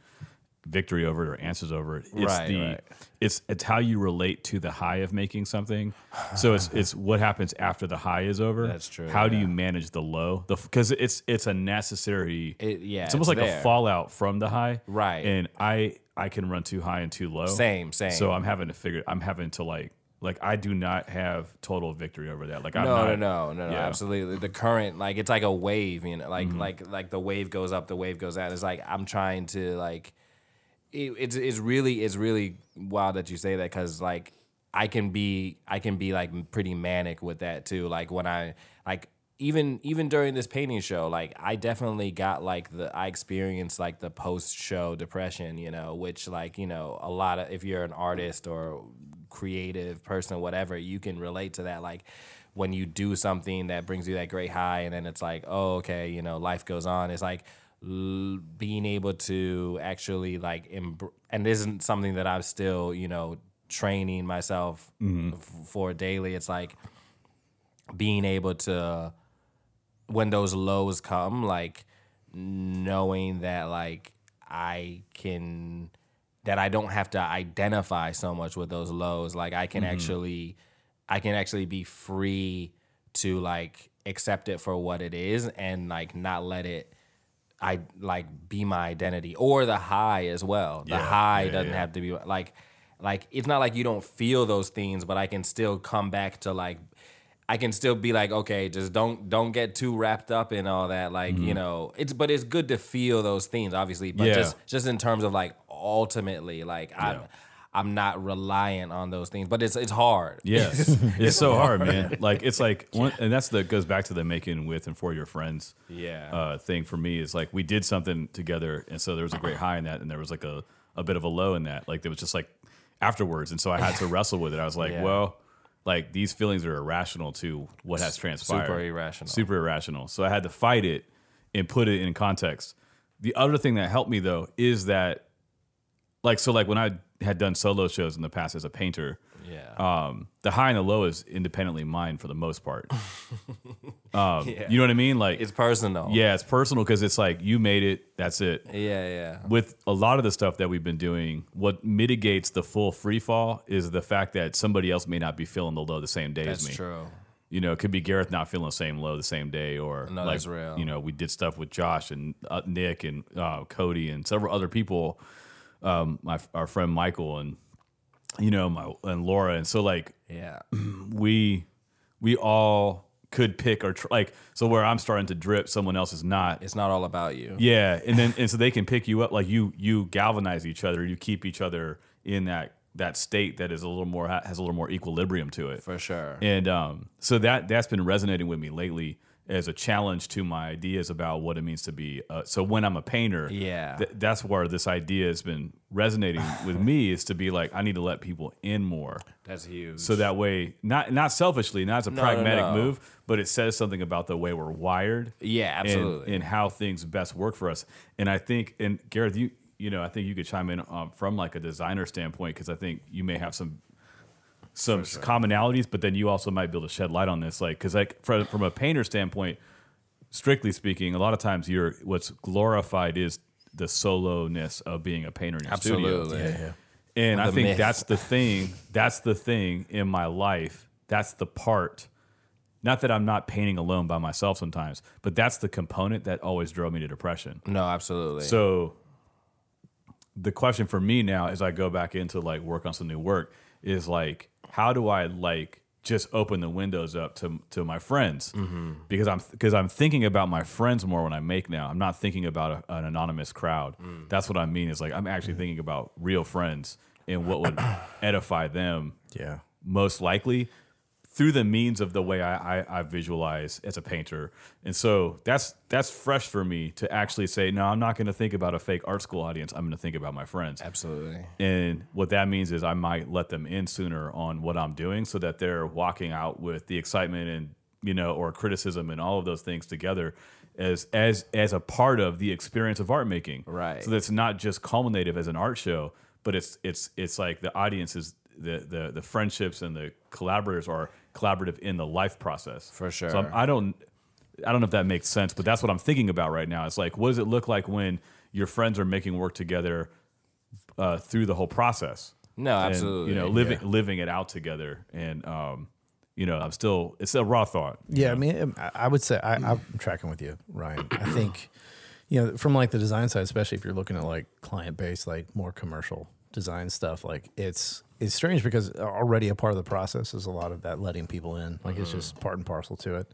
victory over it or answers over it. It's
Right,
the
right.
it's it's how you relate to the high of making something. So it's it's what happens after the high is over.
That's true,
How do you manage the low? The because it's it's a necessary.
It- yeah,
it's almost
it's
like a fallout from the high.
Right.
And I I can run too high and too low.
Same, same.
So I'm having to figure. I'm having to like like I do not have total victory over that. Like I'm
no,
not,
no, no, no, no,
yeah.
absolutely. The current, like it's like a wave, you know, like
Mm-hmm.
like like the wave goes up, the wave goes down. It's like I'm trying to like, it, it's it's really it's really wild that you say that because like I can be I can be like pretty manic with that too. Like when I like even even during this painting show, like I definitely got like the I experienced like the post show depression, you know, which like you know a lot of if you're an artist or creative person, whatever, you can relate to that. Like when you do something that brings you that great high, and then it's like, oh, okay, you know, life goes on. It's like l- being able to actually like, embr- and isn't something that I'm still, you know, training myself mm-hmm. f- for daily. It's like being able to when those lows come, like knowing that like I can that I don't have to identify so much with those lows. Like I can mm-hmm. actually I can actually be free to like accept it for what it is and like not let it I like be my identity or the high as well. The
Yeah,
high
yeah,
doesn't
yeah.
have to be like like it's not like you don't feel those things, but I can still come back to like I can still be like, okay, just don't don't get too wrapped up in all that. Like, you mm-hmm. know, it's but it's good to feel those things, obviously. But just just in terms of like ultimately, like
Yeah.
I'm not reliant on those things. But it's it's hard.
Yes, <laughs> it's so hard, man. Like it's like, <laughs> one, and that's the goes back to the making with and for your friends.
Yeah.
Uh, thing for me is like we did something together, and so there was a great high in that, and there was like a a bit of a low in that. Like there was just like afterwards, and so I had to <laughs> wrestle with it. I was like,
Yeah.
well, like these feelings are irrational to what has transpired.
super irrational.
Super irrational. So I had to fight it and put it in context. The other thing that helped me though is that, like, so like when I had done solo shows in the past as a painter,
Yeah.
um, the high and the low is independently mine for the most part. <laughs> um, You know what I mean? Like,
it's personal.
yeah, it's personal because it's like you made it. That's it.
Yeah, yeah.
With a lot of the stuff that we've been doing, what mitigates the full free fall is the fact that somebody else may not be feeling the low the same day as me.
true.
You know, it could be Gareth not feeling the same low the same day, or
No,
like you know, we did stuff with Josh and uh, Nick and uh, Cody and several other people. Um, my our friend Michael and you know my and Laura, and so like
Yeah. <clears throat>
we we all could pick or tr- like so where I'm starting to drip, someone else is not.
It's not all about you.
Yeah, and then and so they can pick you up like you you galvanize each other, you keep each other in that that state that is a little more has a little more equilibrium to it.
For sure.
And um, so that that's been resonating with me lately as a challenge to my ideas about what it means to be. Uh, so when I'm a painter,
Yeah.
th- that's where this idea has been resonating with me is to be like I need to let people in more.
That's huge.
So that way, not not selfishly, not as a
No, no,
pragmatic
no.
move, but it says something about the way we're wired.
Yeah,
and-
absolutely.
And, how things best work for us. And I think, and Gareth, you you know, I think you could chime in um, from like a designer standpoint because I think you may have some some commonalities, but then you also might be able to shed light on this, like because like from, from a painter standpoint, strictly speaking, a lot of times you're what's glorified is the solo-ness of being a painter in your studio.
Absolutely.
Yeah, yeah.
And I think
myth.
that's the thing. That's the thing in my life. That's the part. Not that I'm not painting alone by myself sometimes, but that's the component that always drove me to depression.
No, absolutely.
So the question for me now as I go back into like work on some new work is like, how do I like just open the windows up to to my friends
Mm-hmm.
because I'm because I'm thinking about my friends more when I make now. I'm not thinking about a, an anonymous crowd.
Mm.
That's what I mean. Is like I'm actually thinking about real friends and what would <coughs> edify them
Yeah.
most likely through the means of the way I, I, I visualize as a painter. And so that's that's fresh for me to actually say, no, I'm not going to think about a fake art school audience. I'm going to think about my friends.
Absolutely.
And what that means is I might let them in sooner on what I'm doing so that they're walking out with the excitement and, you know, or criticism and all of those things together as as as a part of the experience of art making.
Right.
So that's not just culminative as an art show, but it's it's it's like the audience is the the the friendships and the collaborators are collaborative in the life process.
For
So
sure.
I'm, I don't I don't know if that makes sense, but that's what I'm thinking about right now. It's like, what does it look like when your friends are making work together uh, through the whole process?
No,
And,
absolutely.
you know, living living it out together, and um, you know, I'm still it's a raw thought.
Yeah, I mean, I- I would say I, I'm tracking with you, Ryan. I think, you know, from like the design side, especially if you're looking at like client based, like more commercial design stuff, like it's it's strange because already a part of the process is a lot of that letting people in. Like it's just part and parcel to it.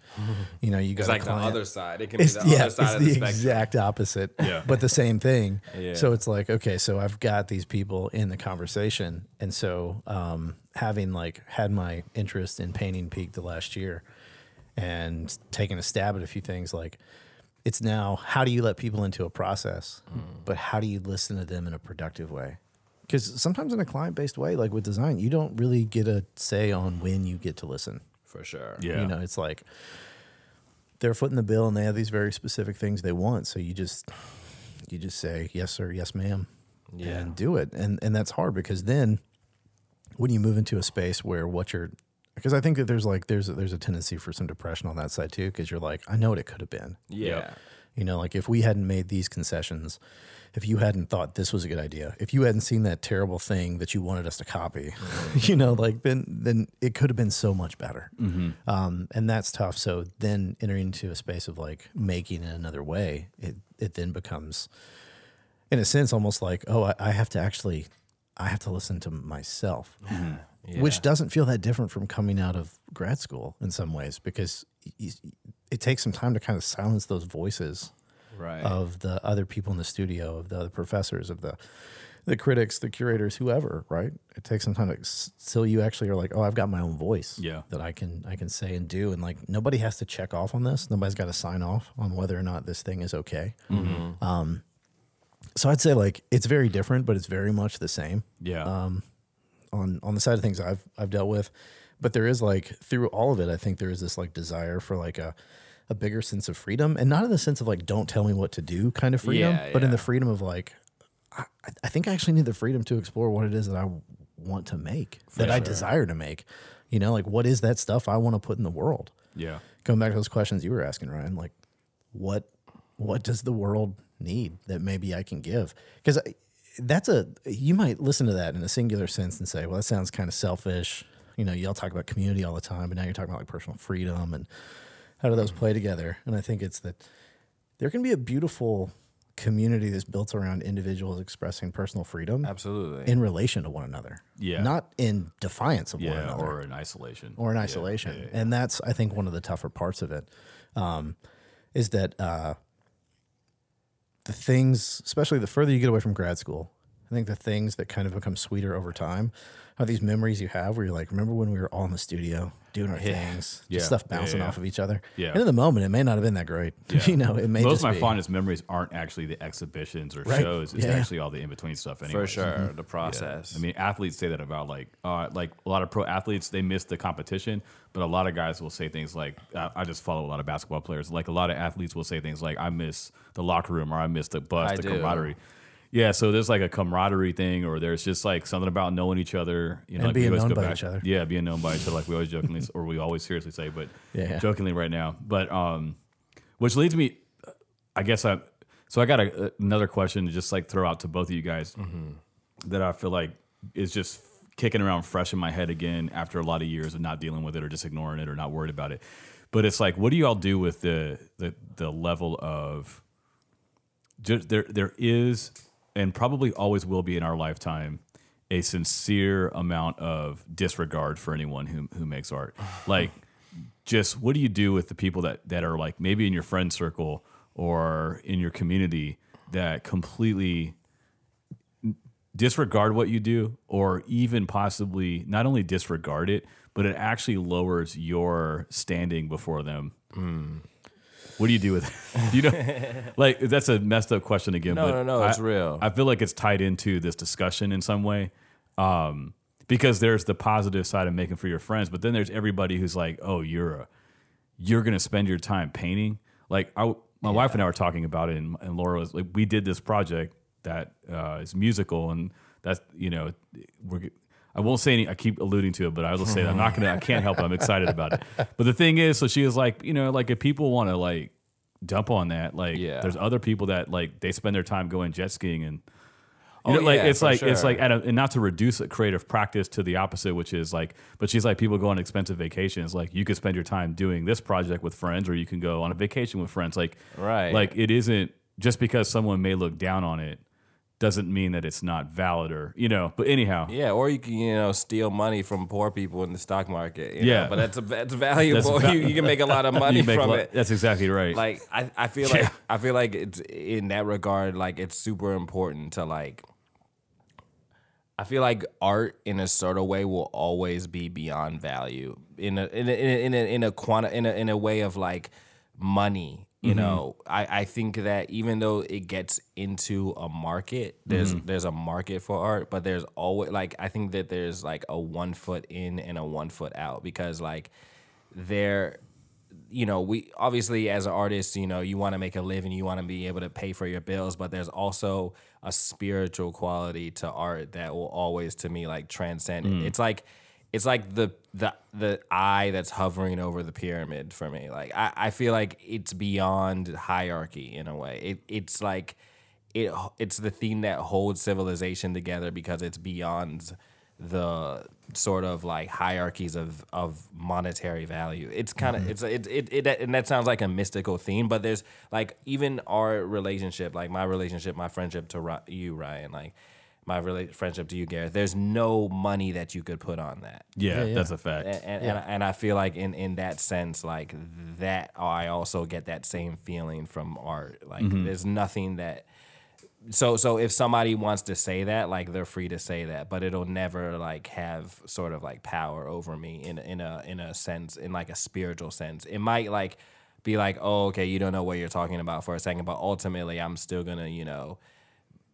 You know, you got
It's
a
like the other side. It can
it's,
be the
yeah,
other
it's
side of
the,
the
exact opposite,
Yeah.
but the same thing.
Yeah.
So it's like, okay, so I've got these people in the conversation, and so um, having like had my interest in painting peaked the last year, and taking a stab at a few things, like it's now how do you let people into a process,
Mm.
but how do you listen to them in a productive way? Because sometimes in a client based way, like with design, you don't really get a say on when you get to listen.
For sure.
Yeah.
You know, it's like they're footing the bill and they have these very specific things they want. So you just you just say yes sir, yes ma'am,
Yeah.
and do it. And and that's hard because then when you move into a space where what you're because I think that there's like there's there's a tendency for some depression on that side too because you're like I know what it could have been.
Yeah.
You know, like if we hadn't made these concessions, if you hadn't thought this was a good idea, if you hadn't seen that terrible thing that you wanted us to copy, <laughs> you know, like then then it could have been so much better. Um, and that's tough. So then entering into a space of like making it another way, it it then becomes, in a sense, almost like oh, I, I have to actually, I have to listen to myself, <sighs> which doesn't feel that different from coming out of grad school in some ways because it takes some time to kind of silence those voices
Right.
of the other people in the studio, of the other professors, of the the critics, the curators, whoever. Right? It takes some time to so you actually are like, oh, I've got my own voice.
Yeah.
that I can I can say and do, and like nobody has to check off on this. Nobody's got to sign off on whether or not this thing is okay. Um, so I'd say like it's very different, but it's very much the same
Yeah.
um, on on the side of things I've I've dealt with. But there is like through all of it, I think there is this like desire for like a a bigger sense of freedom, and not in the sense of like don't tell me what to do kind of freedom,
Yeah,
but in the freedom of like I, I think I actually need the freedom to explore what it is that I want to make, that I desire to make. You know, like what is that stuff I want to put in the world?
yeah.
Going back to those questions you were asking, Ryan, like what what does the world need that maybe I can give? Because that's a you might listen to that in a singular sense and say, well, that sounds kind of selfish. You know, y'all talk about community all the time, but now you're talking about like personal freedom and how do those play together? And I think it's that there can be a beautiful community that's built around individuals expressing personal freedom
Absolutely.
in relation to one another.
Yeah.
Not in defiance of one another
Or in isolation.
or in
Yeah,
isolation.
yeah, yeah.
And that's, I think, one of the tougher parts of it um, is that uh, the things, especially the further you get away from grad school, I think the things that kind of become sweeter over time are these memories you have where you're like, remember when we were all in the studio doing our <laughs> things,
Yeah.
just stuff bouncing
yeah,
off of each other.
Yeah.
And in the moment, it may not have been that great. <laughs>
Yeah.
you know, it may
Most
just
of my
be.
fondest memories aren't actually the exhibitions or
Right.
shows. It's
Yeah.
actually all the in between stuff. Anyway.
For sure. The process.
I mean, athletes say that about like, uh, like a lot of pro athletes, they miss the competition, but a lot of guys will say things like, I, I just follow a lot of basketball players. Like a lot of athletes will say things like, I miss the locker room or I miss the bus,
I
the
do.
camaraderie. Yeah, so there's like a camaraderie thing, or there's just like something about knowing each other, you know,
And
like
being known
go
by
back-
each other.
Yeah, being known by each other, like we always jokingly, or we always seriously say, but <laughs>
Yeah.
jokingly right now. But um, which leads me, uh, I guess I. So I got a, uh, another question to just like throw out to both of you guys mm-hmm. that I feel like is just kicking around fresh in my head again after a lot of years of not dealing with it or just ignoring it or not worried about it. But it's like, what do y'all do with the the the level of just there there is and probably always will be in our lifetime a sincere amount of disregard for anyone who who makes art. <sighs> Like, just what do you do with the people that that are like maybe in your friend circle or in your community that completely disregard what you do or even possibly not only disregard it but it actually lowers your standing before them hmm. What do you do with it <laughs> you know <laughs> like that's a messed up question again
No,
but
no, no, it's
I-
real.
i feel like it's tied into this discussion in some way um, because there's the positive side of making for your friends but then there's everybody who's like oh you're a you're going to spend your time painting. Like I, my wife and I were talking about it, and, and Laura was like, we did this project that uh, is musical, and that's you know, we're. I won't say any. I keep alluding to it, but I will say that I'm not gonna. I can't help it. I'm excited about it. <laughs> But the thing is, so she was like, you know, like if people want to like dump on that, like
Yeah.
there's other people that like they spend their time going jet skiing and. You
Oh,
know, like
yeah,
it's
for
like it's
sure.
like at a, and not to reduce a creative practice to the opposite, which is like, but she's like people go on expensive vacations. Like you could spend your time doing this project with friends, or you can go on a vacation with friends. Like,
Right.
Like it isn't just because someone may look down on it doesn't mean that it's not valid, or you know. But anyhow,
Yeah, or you can you know steal money from poor people in the stock market. you
Yeah.
know, but that's a, that's <laughs> valuable.
val- <laughs>
you, you can make a lot of <laughs> money from
lo-
it.
That's exactly right.
Like I, I feel like I feel like it's in that regard like it's super important to like. I feel like art in a sort of way will always be beyond value in a in a in a in a, in a, quanti- in a in a way of like money. You mm-hmm. know, I, I think that even though it gets into a market, there's mm-hmm. there's a market for art, but there's always like I think that there's like a one foot in and a one foot out because like there you know, we obviously as an artist, you know, you want to make a living, you want to be able to pay for your bills, but there's also a spiritual quality to art that will always to me like transcend. it. Mm. It's like it's like the the the eye that's hovering over the pyramid for me. Like I, I feel like it's beyond hierarchy in a way. It it's like it it's the thing that holds civilization together because it's beyond the sort of like hierarchies of of monetary value. It's kind of mm-hmm. it's it, it it and that sounds like a mystical theme, but there's like even our relationship, like my relationship, my friendship to you, Ryan, like my rela- friendship to you, Gareth. There's no money that you could put on that.
yeah,
Yeah, yeah.
that's a fact.
And, and, and, and I feel like in, in that sense, like that, I also get that same feeling from art. Like mm-hmm. there's nothing that. So so if somebody wants to say that, like they're free to say that, but it'll never like have sort of like power over me in in a in a sense, in like a spiritual sense. It might like be like, oh, okay, you don't know what you're talking about for a second, but ultimately, I'm still gonna, you know,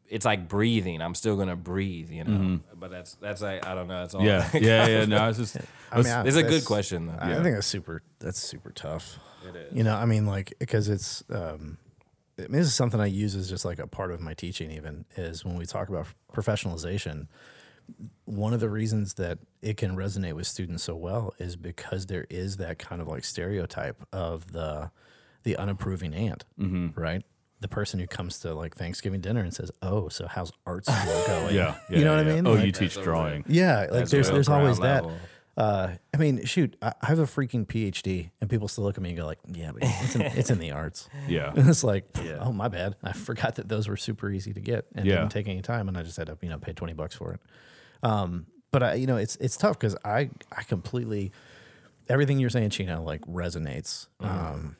it's like breathing. I'm still gonna breathe, you know. But that's that's like I don't know. It's all
yeah, yeah, <laughs> yeah. No, it's just. <laughs>
I mean, I-
It's a good question though.
I think that's super. That's super tough. It is. You know, I mean, like because it's. Um, I mean, this is something I use as just like a part of my teaching. Even is when we talk about professionalization. One of the reasons that it can resonate with students so well is because there is that kind of like stereotype of the the unapproving aunt, right? The person who comes to like Thanksgiving dinner and says, "Oh, so how's art school <laughs> going?"
Yeah, yeah
you know what
yeah.
I mean?
Oh,
Like-
you teach drawing.
Yeah, like
That's
there's there's always
ground
that. Uh, I mean, shoot, I, I have a freaking PhD, and people still look at me and go like, "Yeah, but it's in, it's in the arts." <laughs>
Yeah,
And <laughs> it's like, oh my bad, I forgot that those were super easy to get and
Yeah.
didn't take any time, and I just had to you know pay twenty bucks for it. Um, but I, you know, it's it's tough because I I completely everything you're saying, Chino, like resonates. Um,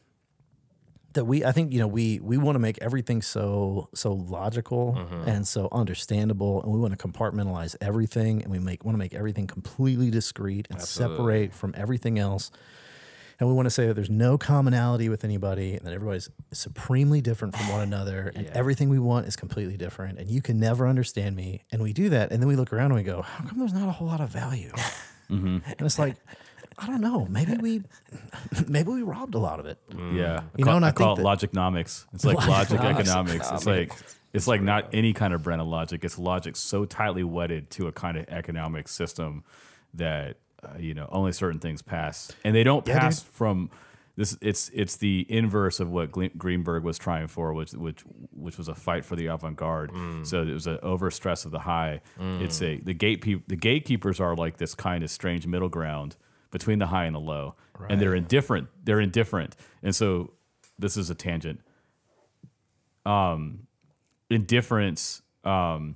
that we I think you know we we want to make everything so so logical mm-hmm. and so understandable and we want to compartmentalize everything and we make want to make everything completely discrete and separate from everything else. And we want to say that there's no commonality with anybody and that everybody's supremely different from one <sighs> another and everything we want is completely different and you can never understand me. And we do that and then we look around and we go how come there's not a whole lot of value? <laughs> Mm-hmm. And it's like I don't know. Maybe we, <laughs> maybe we robbed a lot of it. Mm.
yeah.
You know,
I,
and I
call
think
it
that-
logicnomics. It's like logic
Logiconomics.
economics. It's like it's like not any kind of brand of logic. It's logic so tightly wedded to a kind of economic system that uh, you know only certain things pass, and they don't
Yeah,
pass
dude.
from this. It's it's the inverse of what Gle- Greenberg was trying for, which which which was a fight for the avant garde. Mm. So it was an overstress of the high. It's mm. a the gate the gatekeepers are like this kind of strange middle ground between the high and the low, and they're indifferent. They're indifferent, and so this is a tangent. Um, indifference um,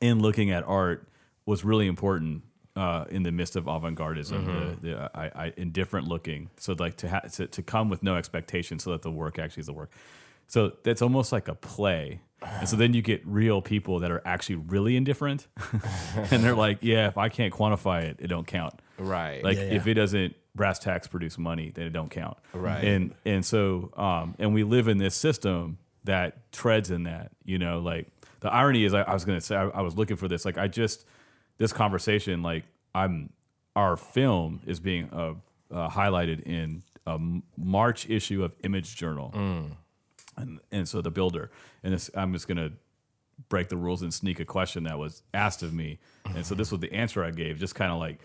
in looking at art was really important uh, in the midst of avant-gardism, the, the I, I, indifferent looking. So like to, ha- to to come with no expectation, so that the work actually is the work. So that's almost like a play. And so then you get real people that are actually really indifferent, <laughs> and they're like, "Yeah, if I can't quantify it, it don't count."
Right.
Like
Yeah,
if it doesn't brass tacks produce money, then it don't count.
Right.
And and so um and we live in this system that treads in that. You know, like the irony is, I, I was gonna say, I, I was looking for this. Like I just this conversation, like I'm our film is being uh, uh, highlighted in a March issue of Image Journal, and and so the builder, and this, I'm just gonna break the rules and sneak a question that was asked of me. And so this was the answer I gave, just kind of like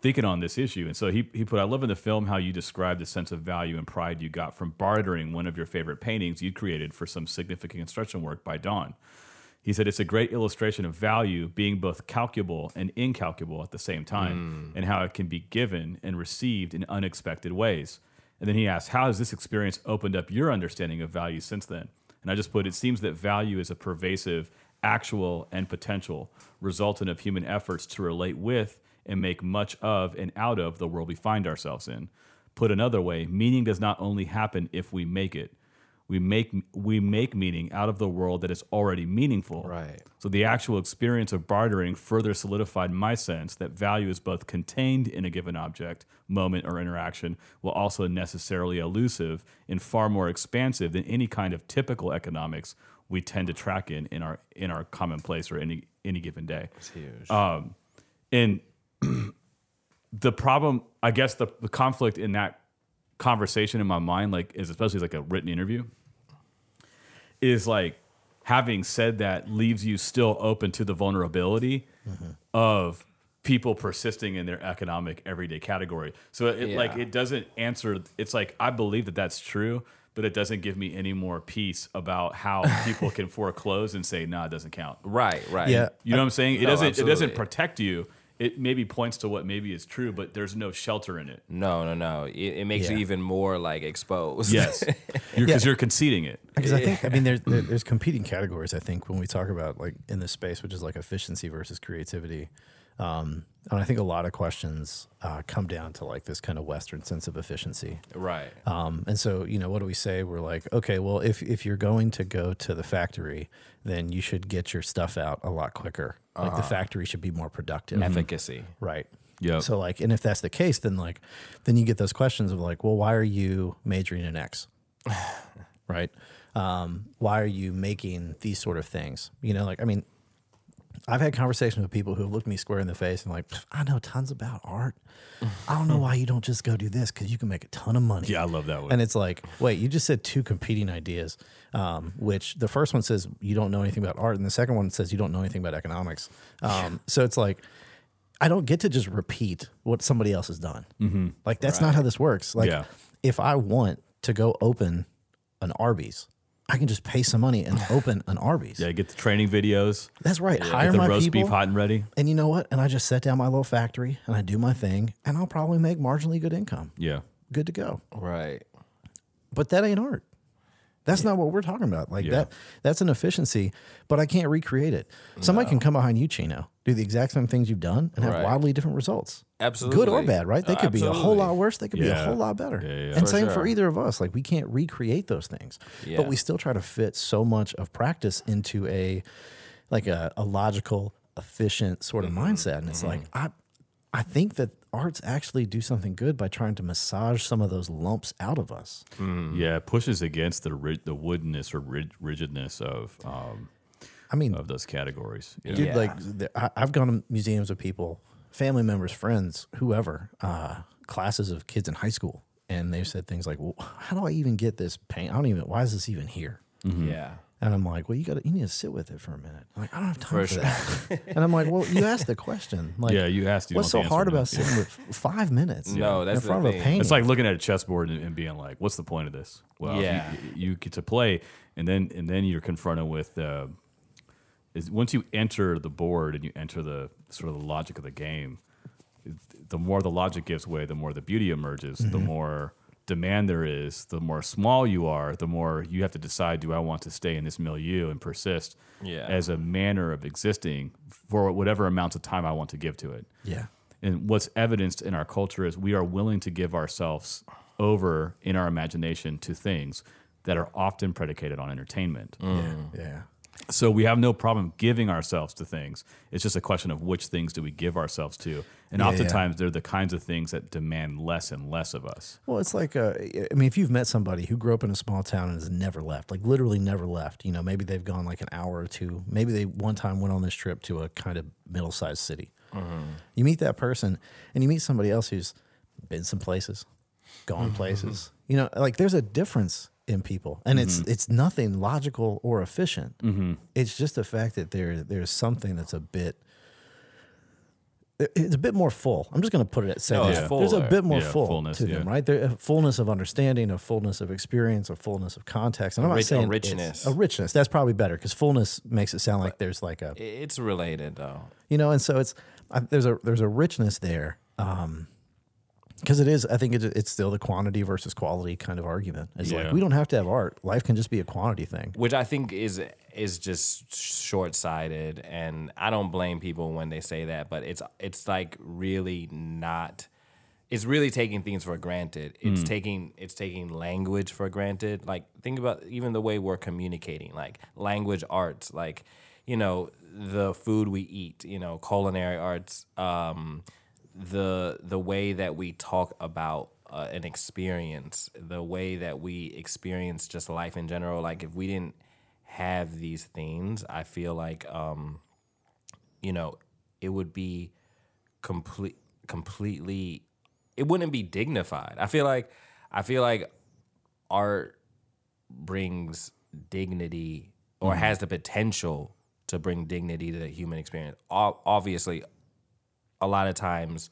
thinking on this issue. And so he, he put, I love in the film how you described the sense of value and pride you got from bartering one of your favorite paintings you'd created for some significant construction work by Dawn. He said it's a great illustration of value being both calculable and incalculable at the same time, hmm. and how it can be given and received in unexpected ways. And then he asked, How has this experience opened up your understanding of value since then? And I just put, It seems that value is a pervasive, actual, and potential resultant of human efforts to relate with and make much of and out of the world we find ourselves in. Put another way, meaning does not only happen if we make it. We make we make meaning out of the world that is already meaningful.
Right.
So the actual experience of bartering further solidified my sense that value is both contained in a given object, moment, or interaction, while also necessarily elusive and far more expansive than any kind of typical economics we tend to track in in our in our commonplace or any any given day.
It's huge.
Um, and <clears throat> the problem, I guess, the, the conflict in that conversation in my mind, like, is especially like a written interview, is like having said that leaves you still open to the vulnerability mm-hmm. of people persisting in their economic everyday category. So it like it doesn't answer. It's like I believe that that's true. But it doesn't give me any more peace about how <laughs> people can foreclose and say, "Nah, it doesn't count."
right. Right.
Yeah.
You know what I'm saying? It
No,
doesn't. It doesn't protect you. It maybe points to what maybe is true, but there's no shelter in it.
No, no, no. It, it makes you even more like exposed.
Yes, <laughs> because you're conceding it.
Because I think, I mean, there's <laughs> there, there's competing categories. I think when we talk about like in this space, which is like efficiency versus creativity, um, and I think a lot of questions uh, come down to like this kind of Western sense of efficiency.
right.
Um, and so, you know, what do we say? We're like, okay, well, if if you're going to go to the factory, then you should get your stuff out a lot quicker. Like the factory should be more productive.
Efficacy.
Right.
Yep.
So like, and if that's the case, then like, then you get those questions of like, well, why are you majoring in X? <laughs> right. Um, why are you making these sort of things? You know, like, I mean, I've had conversations with people who have looked me square in the face and like, I know tons about art. I don't know why you don't just go do this because you can make a ton of money.
Yeah, I love that one.
And it's like, wait, you just said two competing ideas, um, which the first one says you don't know anything about art, and the second one says you don't know anything about economics. Um, so it's like, I don't get to just repeat what somebody else has done. Like that's not how this works. Like,
Yeah.
if I want to go open an Arby's, I can just pay some money and open an Arby's.
yeah, get the training videos.
That's right. Hire
Get the
my
roast
people.
beef hot and ready.
And you know what? And I just set down my little factory and I do my thing, and I'll probably make marginally good income.
Yeah,
Good to go.
Right.
But that ain't art. That's not what we're talking about. Like
Yeah.
that that's an efficiency, but I can't recreate it. Somebody can come behind you, Chino, do the exact same things you've done and have
Right.
wildly different results.
Absolutely.
Good or bad, right? They could be a whole
Absolutely.
lot worse. They could be a
Yeah.
whole lot better.
Yeah, yeah.
And
For
same for
sure.
either of us. Like we can't recreate those things.
Yeah.
But we still try to fit so much of practice into a like a, a logical, efficient sort of
Mm-hmm.
mindset. And it's like I I think that arts actually do something good by trying to massage some of those lumps out of us.
yeah. It pushes against the ri- the woodenness or rig- rigidness of um,
I mean,
of those categories. you know?
dude
Yeah.
like the, I, i've gone to museums with people family members friends whoever uh, classes of kids in high school and they've said things like well how do i even get this paint i don't even why is this even here
Yeah.
and i'm like well you got you need to sit with it for a minute I'm like i don't have time for,
For
that <laughs> and i'm like well you asked the question like
Yeah, you asked. You
what's so hard about
now.
sitting with five minutes
No, that's
in front
the
of a
thing.
painting
It's like looking at a chessboard and, and being like, "What's the point of this?" Well, you-
Yeah.
you, get to play, and then and then you're confronted with uh, is once you enter the board and you enter the sort of the logic of the game, the more the logic gives way, the more the beauty emerges, the mm-hmm. more demand there is, the more small you are, the more you have to decide: Do I want to stay in this milieu and persist
Yeah.
as a manner of existing for whatever amounts of time I want to give to it?
Yeah.
And what's evidenced in our culture is we are willing to give ourselves over in our imagination to things that are often predicated on entertainment.
Yeah. Yeah.
So we have no problem giving ourselves to things. It's just a question of which things do we give ourselves to. And
Yeah,
oftentimes they're the kinds of things that demand less and less of us.
Well, it's like, uh, I mean, if you've met somebody who grew up in a small town and has never left, like literally never left, you know, maybe they've gone like an hour or two. Maybe they one time went on this trip to a kind of middle sized city. You meet that person and you meet somebody else who's been some places, gone places. You know, like there's a difference in people, and it's it's nothing logical or efficient. It's just the fact that there there's something that's a bit. It's a bit more full. I'm just going to put it at say
No, it's
that. There's a bit more
Yeah,
full
fullness,
to them,
yeah.
right? There, a fullness of understanding, a fullness of experience, a fullness of context. And I'm not
rich-
saying it's-
richness.
a richness. That's probably better because fullness makes it sound like there's like a
It's related though.
you know and so it's I, there's a there's a richness there um because it is i think it, it's still the quantity versus quality kind of argument it's
Yeah.
like we don't have to have art life can just be a quantity thing
which I think is is just short sighted, and I don't blame people when they say that, but it's it's like really not. It's really taking things for granted. It's taking it's taking language for granted. Like think about even the way we're communicating, like language arts, like you know the food we eat, you know culinary arts, um, the the way that we talk about uh, an experience, the way that we experience just life in general. Like if we didn't have these things, I feel like um, you know it would be complete completely. It wouldn't be dignified. I feel like I feel like art brings dignity or has the potential to bring dignity to the human experience. Ob- Obviously, a lot of times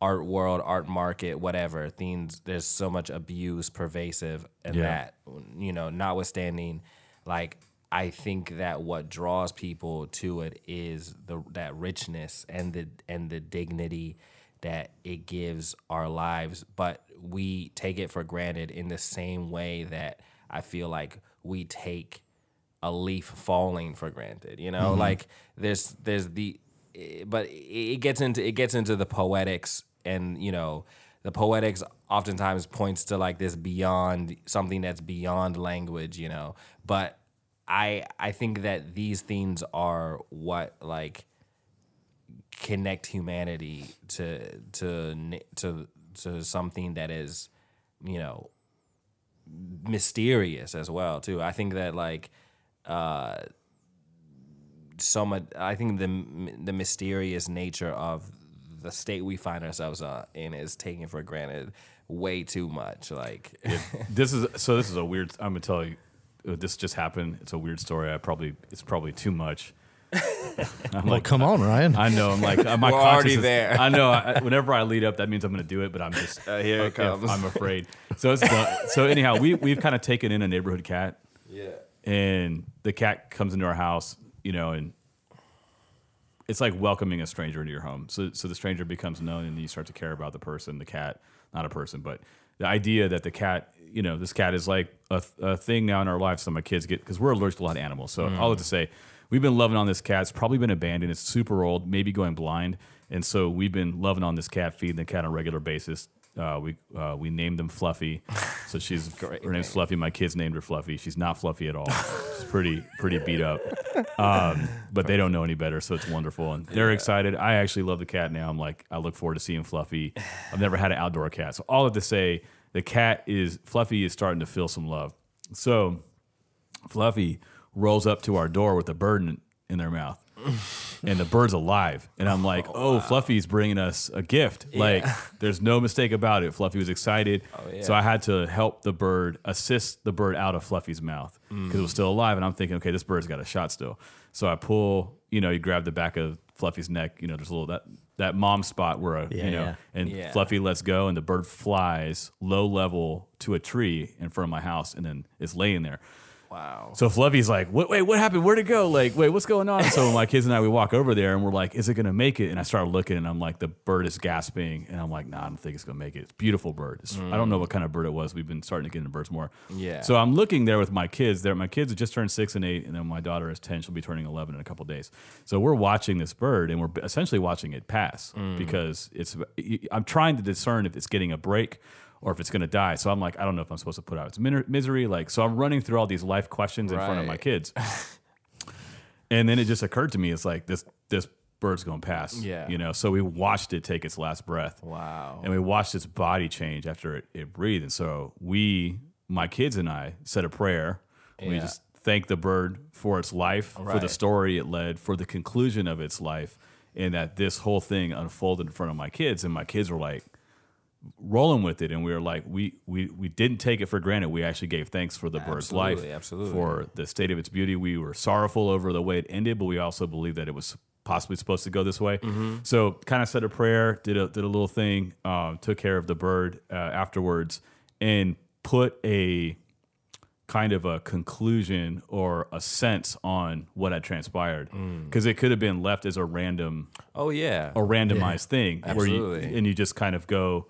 art world art market whatever things there's so much abuse pervasive and
Yeah.
that you know notwithstanding like i think that what draws people to it is the that richness and the and the dignity that it gives our lives. But we take it for granted in the same way that i feel like we take a leaf falling for granted you know? Mm-hmm. Like there's there's the but it gets into it gets into the poetics and you know the poetics oftentimes points to like this beyond something that's beyond language you know? But i i think that these things are what like connect humanity to to to to something that is you know mysterious as well too. I think that like uh so much i think the the mysterious nature of the state we find ourselves uh, in is taken for granted way too much like.
This is so this is a weird i'm gonna tell you uh, this just happened. It's a weird story. I probably it's probably too much. <laughs> I'm
well
like
come on ryan.
I know i'm like my <laughs>
We're already
is-
there.
i know I, whenever i lead up that means i'm gonna do it but i'm just
Uh, here it comes.
i'm afraid. So it's done. so anyhow we, we've kind of taken in a neighborhood cat.
Yeah.
And the cat comes into our house, you know, and it's like welcoming a stranger into your home. So, so the stranger becomes known, and you start to care about the person, the cat, not a person, but the idea that the cat, you know, this cat is like a, a thing now in our lives. So my kids get because we're allergic to a lot of animals. So all that to say, we've been loving on this cat. It's probably been abandoned. It's super old, maybe going blind, and so we've been loving on this cat, feeding the cat on a regular basis. Uh, we uh, we named them Fluffy, <laughs> so she's her name's Fluffy. My kids named her Fluffy. She's not Fluffy at all. She's <laughs> pretty pretty beat up, um, but they don't know any better, so it's wonderful and they're excited. I actually love the cat now. I'm like I look forward to seeing Fluffy. I've never had an outdoor cat, so all of to say the cat is Fluffy is starting to feel some love. So Fluffy rolls up to our door with a bird in, in their mouth. <laughs> and the bird's alive. And I'm like, oh, oh Fluffy's bringing us a gift. Like, <laughs> there's no mistake about it. Fluffy was excited. Oh, so I had to help the bird, assist the bird out of Fluffy's mouth because it was still alive. And I'm thinking, okay, this bird's got a shot still. So I pull, you know, you grab the back of Fluffy's neck. You know, there's a little that that mom spot where, a,
Yeah,
you know,
yeah.
and
Yeah.
Fluffy lets go, and the bird flies low level to a tree in front of my house, and then is laying there.
Wow.
So Fluffy's like, wait, wait, what happened? Where'd it go? Like, wait, what's going on? So my kids and I, we walk over there and we're like, is it gonna make it? And I start looking and I'm like, the bird is gasping, and I'm like, nah, I don't think it's gonna make it. It's a beautiful bird. It's, I don't know what kind of bird it was. We've been starting to get into birds more.
Yeah.
So I'm looking there with my kids. There, my kids have just turned six and eight, and then my daughter is ten. She'll be turning eleven in a couple days. So we're watching this bird, and we're essentially watching it pass mm. because it's. I'm trying to discern if it's getting a break or if it's going to die. So I'm like, I don't know if I'm supposed to put out its min- misery. Like, so I'm running through all these life questions in front of my
Right.
kids, and then it just occurred to me, it's like this this bird's going to pass.
Yeah.
you know. So we watched it take its last breath.
Wow.
And we watched its body change after it, it breathed. And so we, my kids and I, said a prayer. We
Yeah.
just thanked the bird for its life, for the
Right.
story it led, for the conclusion of its life, and that this whole thing unfolded in front of my kids. And my kids were like rolling with it. And we were like, we we we didn't take it for granted. We actually gave thanks for the bird's life,
Absolutely, absolutely.
for the state of its beauty. We were sorrowful over the way it ended, but we also believed that it was possibly supposed to go this way.
Mm-hmm.
So kind of said a prayer, did a did a little thing, um, took care of the bird uh, afterwards, and put a kind of a conclusion or a sense on what had transpired
Mm.
because it could have been left as a random
Oh yeah.
a randomized thing where you
Absolutely.
and you just kind of go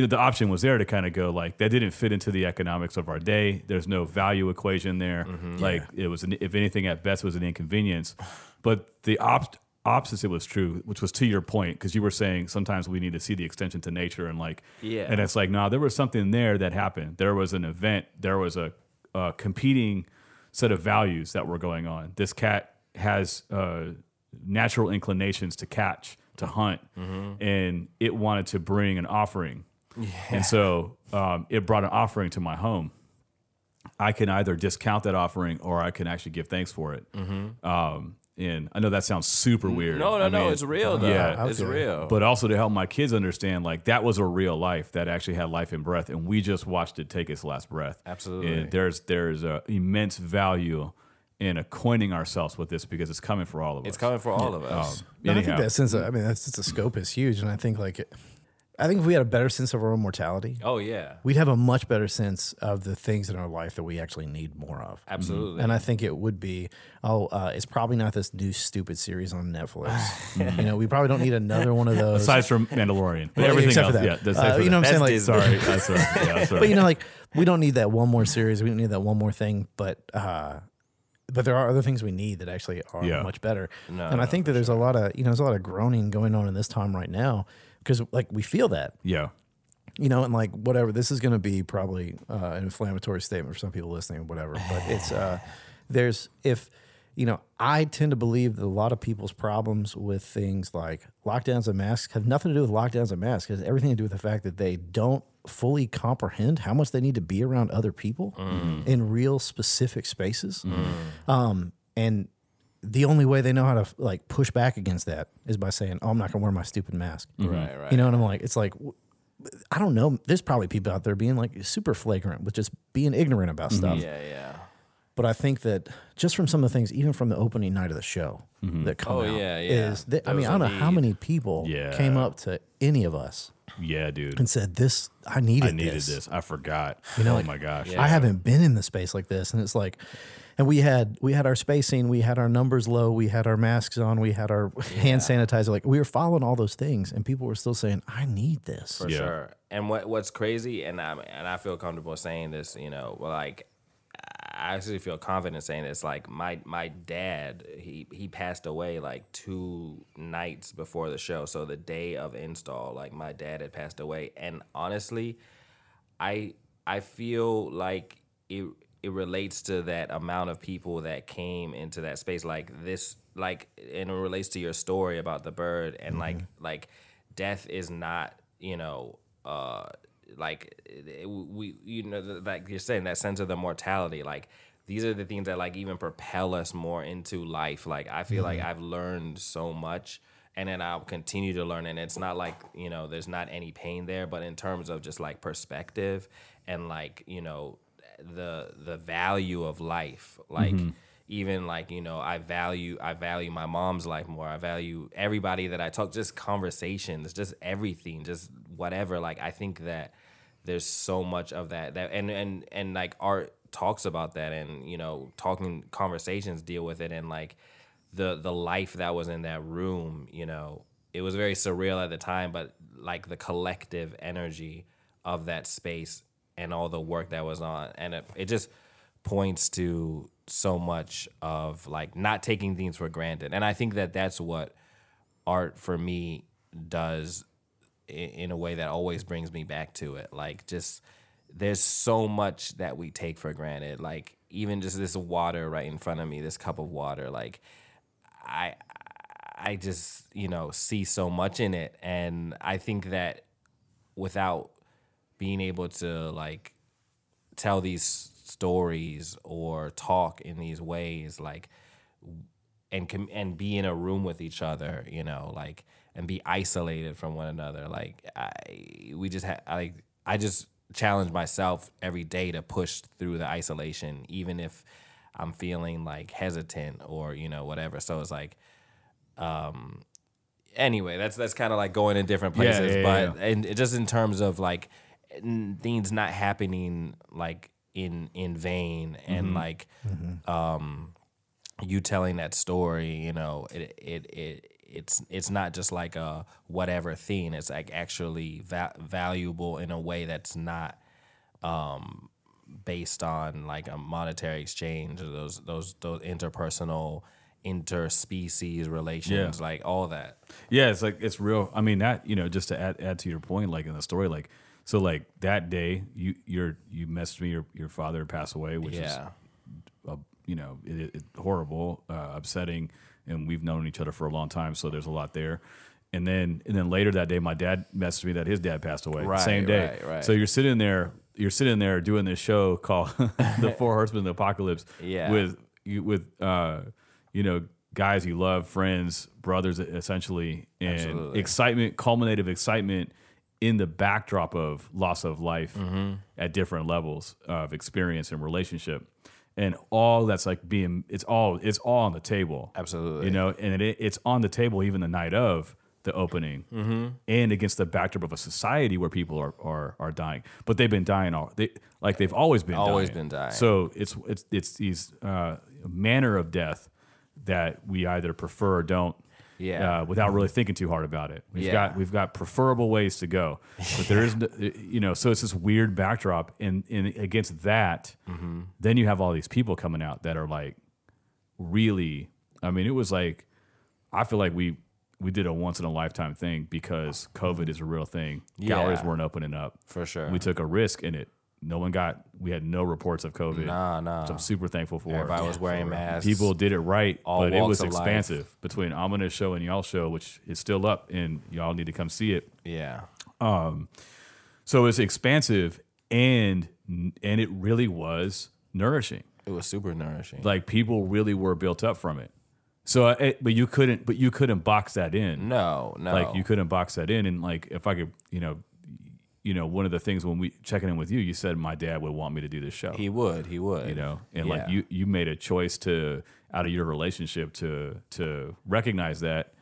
you know the option was there to kind of go like that didn't fit into the economics of our day. There's no value equation there.
Mm-hmm.
like it was an, if anything at best was an inconvenience. But the op- opposite was true which was to your point because you were saying sometimes we need to see the extension to nature and like
Yeah.
and it's like no there was something there that happened. There was an event. There was a, a competing set of values that were going on. This cat has uh, natural inclinations to catch to hunt. And it wanted to bring an offering and so um, it brought an offering to my home i can either discount that offering or i can actually give thanks for it um, and i know that sounds super weird
No, no,
I
no.
mean,
it's real though.
yeah,
I
it's real.
but also to help my kids understand like that was a real life that actually had life and breath and we just watched it take its last breath
Absolutely.
and there's there's a immense value in acquainting ourselves with this because it's coming for all of us
it's coming for all of us.
No, I think that sense of, I mean, that's, the scope is huge. And I think like, it, I think if we had a better sense of our own mortality,
oh yeah.
we'd have a much better sense of the things in our life that we actually need more of.
Absolutely.
And I think it would be, oh, uh, it's probably not this new stupid series on Netflix. <sighs> you know, we probably don't need another one of <laughs> those.
aside from Mandalorian but
Well,
everything
except
else
for that.
yeah that's
Uh,
for
you know
that.
what I'm saying?
That's
Like,
Disney. <laughs>
sorry yeah sorry
but you know, like we don't need that one more series. We don't need that one more thing. But uh, but there are other things we need that actually are
Yeah.
much better.
No,
and I think that there's a lot of you know there's a lot of groaning going on in this time right now because like we feel that.
Yeah.
You know and like whatever this is going to be probably uh, an inflammatory statement for some people listening whatever but it's uh <sighs> there's if you know i tend to believe that a lot of people's problems with things like lockdowns and masks have nothing to do with lockdowns and masks it has everything to do with the fact that they don't fully comprehend how much they need to be around other people in real specific spaces. Um and the only way they know how to like push back against that is by saying oh i'm not going to wear my stupid mask mm-hmm.
Right, right.
you know, and I'm like, it's like, I don't know. There's probably people out there being like super flagrant with just being ignorant about mm-hmm. stuff.
yeah, yeah.
But I think that just from some of the things, even from the opening night of the show mm-hmm. that come
Oh,
out,
yeah, yeah.
is that, I mean, I don't
a
know how many people
Yeah.
came up to any of us
yeah dude
and said, "This, I needed,
I needed
this.
this. I forgot.
You know,
oh
like,
my gosh.
Yeah.
I haven't been in the space like this, and it's like, and we had we had our spacing, we had our numbers low, we had our masks on, we had our <laughs> hand sanitizer. Like we were following all those things, and people were still saying, "I need this."
For
Yeah.
sure. And what what's crazy, and I and I feel comfortable saying this, you know, like I actually feel confident saying this. Like my my dad, he he passed away like two nights before the show, so the day of install, like my dad had passed away, and honestly, I I feel like it it relates to that amount of people that came into that space like this like and it relates to your story about the bird and like like death is not you know uh like it- we you know like you're saying that sense of the mortality like these are the things that like even propel us more into life like i feel like i've learned so much and then I'll continue to learn. And it's not like you know, there's not any pain there, but in terms of just like perspective and like you know, the the value of life, like mm-hmm. even like you know, I value I value my mom's life more. I value everybody that I talk, just conversations, just everything, just whatever. Like I think that there's so much of that that and and and like art talks about that and you know talking conversations deal with it and like the the life that was in that room you know it was very surreal at the time but like the collective energy of that space and all the work that was on and it, it just points to so much of like not taking things for granted. And i think that that's what art for me does in a way that always brings me back to it. Like just there's so much that we take for granted. Like even just this water right in front of me this cup of water like i i just you know see so much in it. And i think that without being able to like tell these stories or talk in these ways like and com- and be in a room with each other you know like and be isolated from one another. Like i we just had like i just challenge myself every day to push through the isolation even if i'm feeling like hesitant or you know whatever. So it's like um anyway that's that's kind of like going in different places
yeah, yeah,
but and just in terms of like things not happening like in in vain. And
Mm-hmm.
like um you telling that story you know it it it it's it's not just like a whatever thing. It's like actually va- valuable in a way that's not um based on like a monetary exchange or those those those interpersonal interspecies relations like all that.
Yeah, it's like it's real. I mean, that you know, just to add add to your point, like in the story, like so, like that day, you you're you messaged me, your your father passed away, which is
yeah
uh, you know, it, it, horrible, uh, upsetting, and we've known each other for a long time, so there's a lot there. And then and then later that day, my dad messaged me that his dad passed away.
Right,
same day.
right, right.
So you're sitting there, you're sitting there doing this show called <laughs> The Four Horsemen of the Apocalypse.
Yeah.
With you with uh, you know, guys you love, friends, brothers, essentially, and
Absolutely.
excitement, culminative excitement in the backdrop of loss of life
Mm-hmm.
at different levels of experience and relationship and all that's like being it's all it's all on the table
Absolutely.
you know and it, it's on the table even the night of the opening
Mm-hmm.
and against the backdrop of a society where people are are, are dying but they've been dying all they like they've always been
Always
dying.
been dying.
so it's it's it's these uh manner of death that we either prefer or don't
Yeah.
uh, without really thinking too hard about it. We've
Yeah.
got we've got preferable ways to go, but there <laughs> is, you know, so it's this weird backdrop, and, and against that,
Mm-hmm.
then you have all these people coming out that are like, really. I mean, it was like, I feel like we we did a once in a lifetime thing because COVID is a real thing. Galleries weren't opening up
for sure
We took a risk in it. No one got. We had no reports of COVID.
nah nah
which I'm super thankful for. It.
Everybody was wearing masks
People did it right,
All
but it
walks
was
of life.
expansive between Ominous Show and Y'all Show, which is still up, and y'all need to come see it.
yeah Um.
So it's expansive, and and it really was nourishing.
it was super nourishing
Like people really were built up from it. So, uh, it, but you couldn't, but you couldn't box that in.
no no
Like you couldn't box that in, and like if I could, you know, you know, one of the things when we checking in with you, you said my dad would want me to do this show.
he would he would
you know and like you you made a choice to out of your relationship to to recognize that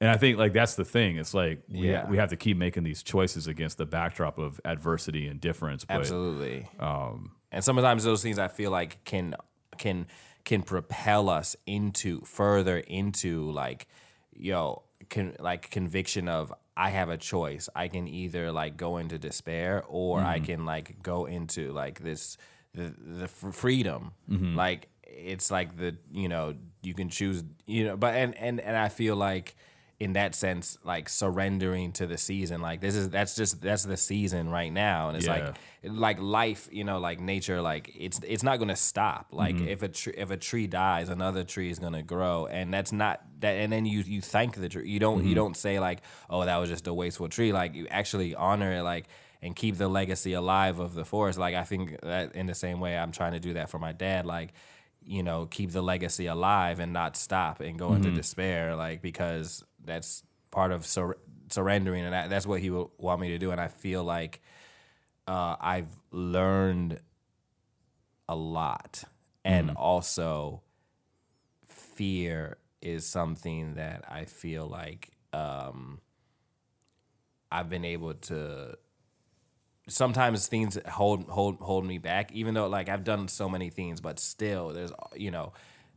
and i think like that's the thing it's like we,
Yeah.
we have to keep making these choices against the backdrop of adversity and difference but
Absolutely. Um, and sometimes those things I feel like can can can propel us into further into like yo con, like conviction of I have a choice. I can either like go into despair or I mm-hmm. can like go into like this the the f- freedom. Mm-hmm. Like it's like the you know you can choose you know but and and and I feel like in that sense like surrendering to the season like this is that's just that's the season right now and it's
Yeah.
like like life you know like nature like it's it's not gonna stop like
Mm-hmm.
if a tree if a tree dies another tree is gonna grow and that's not that and then you you thank the tree you don't
Mm-hmm.
you don't say like oh that was just a wasteful tree like you actually honor it like and keep the legacy alive of the forest like i think that in the same way i'm trying to do that for my dad like you know keep the legacy alive and not stop and go
Mm-hmm.
into despair like because that's part of sur- surrendering and that, that's what he would want me to do. And i feel like uh, I've learned a lot, and also fear is something that I feel like um, I've been able to sometimes things hold hold hold me back even though like I've done so many things but still there's you know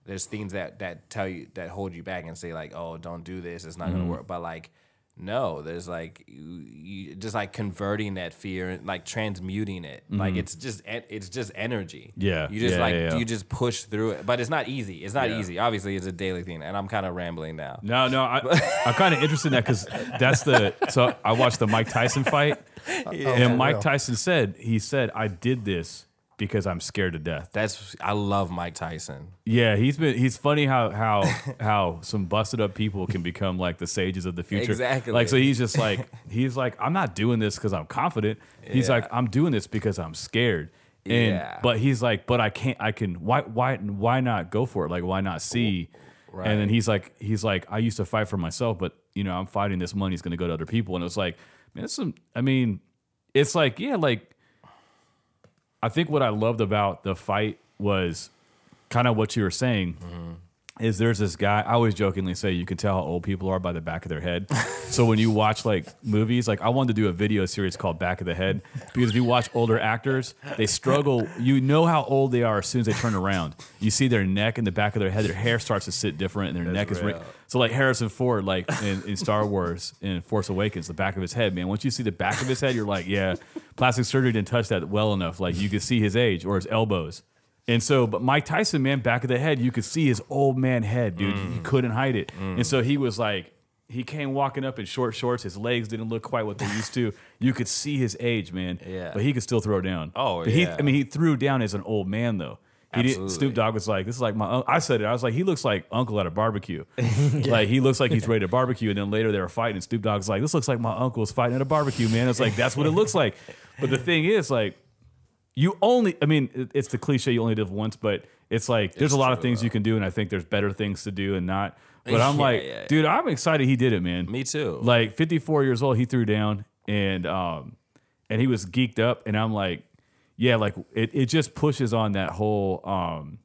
there's things that that tell you that hold you back and say like oh don't do this it's not
Mm-hmm.
gonna work but like no there's like you, you just like converting that fear and like transmuting it like it's just it's just energy
Mm-hmm. Yeah,
you just
yeah,
like
yeah, yeah.
you just push through it but it's not easy it's not
Yeah.
easy obviously it's a daily thing and I'm kind of rambling now
No, no, I, <laughs> I'm kind of interested in that because that's the. So I watched the Mike Tyson fight, <laughs> and Mike. Tyson said he said I did this because I'm scared to death.
that's I love Mike Tyson
Yeah, he's been. He's funny how how <laughs> how some busted up people can become like the sages of the future.
Exactly.
Like so, he's just like he's like I'm not doing this because I'm confident. He's
Yeah.
like I'm doing this because I'm scared. And
Yeah.
but he's like, but I can't. I can. Why why why not go for it? Like why not see? And then he's like he's like I used to fight for myself, but you know I'm fighting this money's going to go to other people. And it was like man, it's some. I mean, it's like yeah, like I think what I loved about the fight was kind of what you were saying. Mm-hmm. Is there's this guy? I always jokingly say you can tell how old people are by the back of their head. so when you watch like movies, like I wanted to do a video series called Back of the Head because if you watch older actors, they struggle. You know how old they are as soon as they turn around. You see their neck and the back of their head. Their hair starts to sit different, and their neck is. Ra- so like Harrison Ford, like in, in Star Wars in Force Awakens, the back of his head, man. Once you see the back of his head, you're like, yeah, plastic surgery didn't touch that well enough. Like you could see his age or his elbows. And so, but Mike Tyson, man, back of the head, you could see his old man head, dude. He mm. couldn't hide it. Mm. And so he was like, he came walking up in short shorts. His legs didn't look quite what they used to. You could see his age, man.
Yeah.
But he could still throw down.
Oh,
but he,
yeah.
I mean, he threw down as an old man though. He. Snoop Dogg was like, "This is like my." un-" I said it. I was like, "He looks like Uncle at a barbecue. <laughs> Like he looks like he's ready to barbecue." And then later they were fighting. And Snoop Dogg's like, "This looks like my uncle's fighting at a barbecue, man." It's like that's what it looks like. But the thing is, like, you only. I mean, it's the cliche. You only live once, but it's like there's
It's
a lot of things you can do, and I think there's better things to do and not. But I'm
Yeah,
like,
yeah, yeah.
dude, I'm excited he did it, man.
me too
Like 54 years old, he threw down and um and he was geeked up and I'm like, yeah, like it, it just pushes on that whole um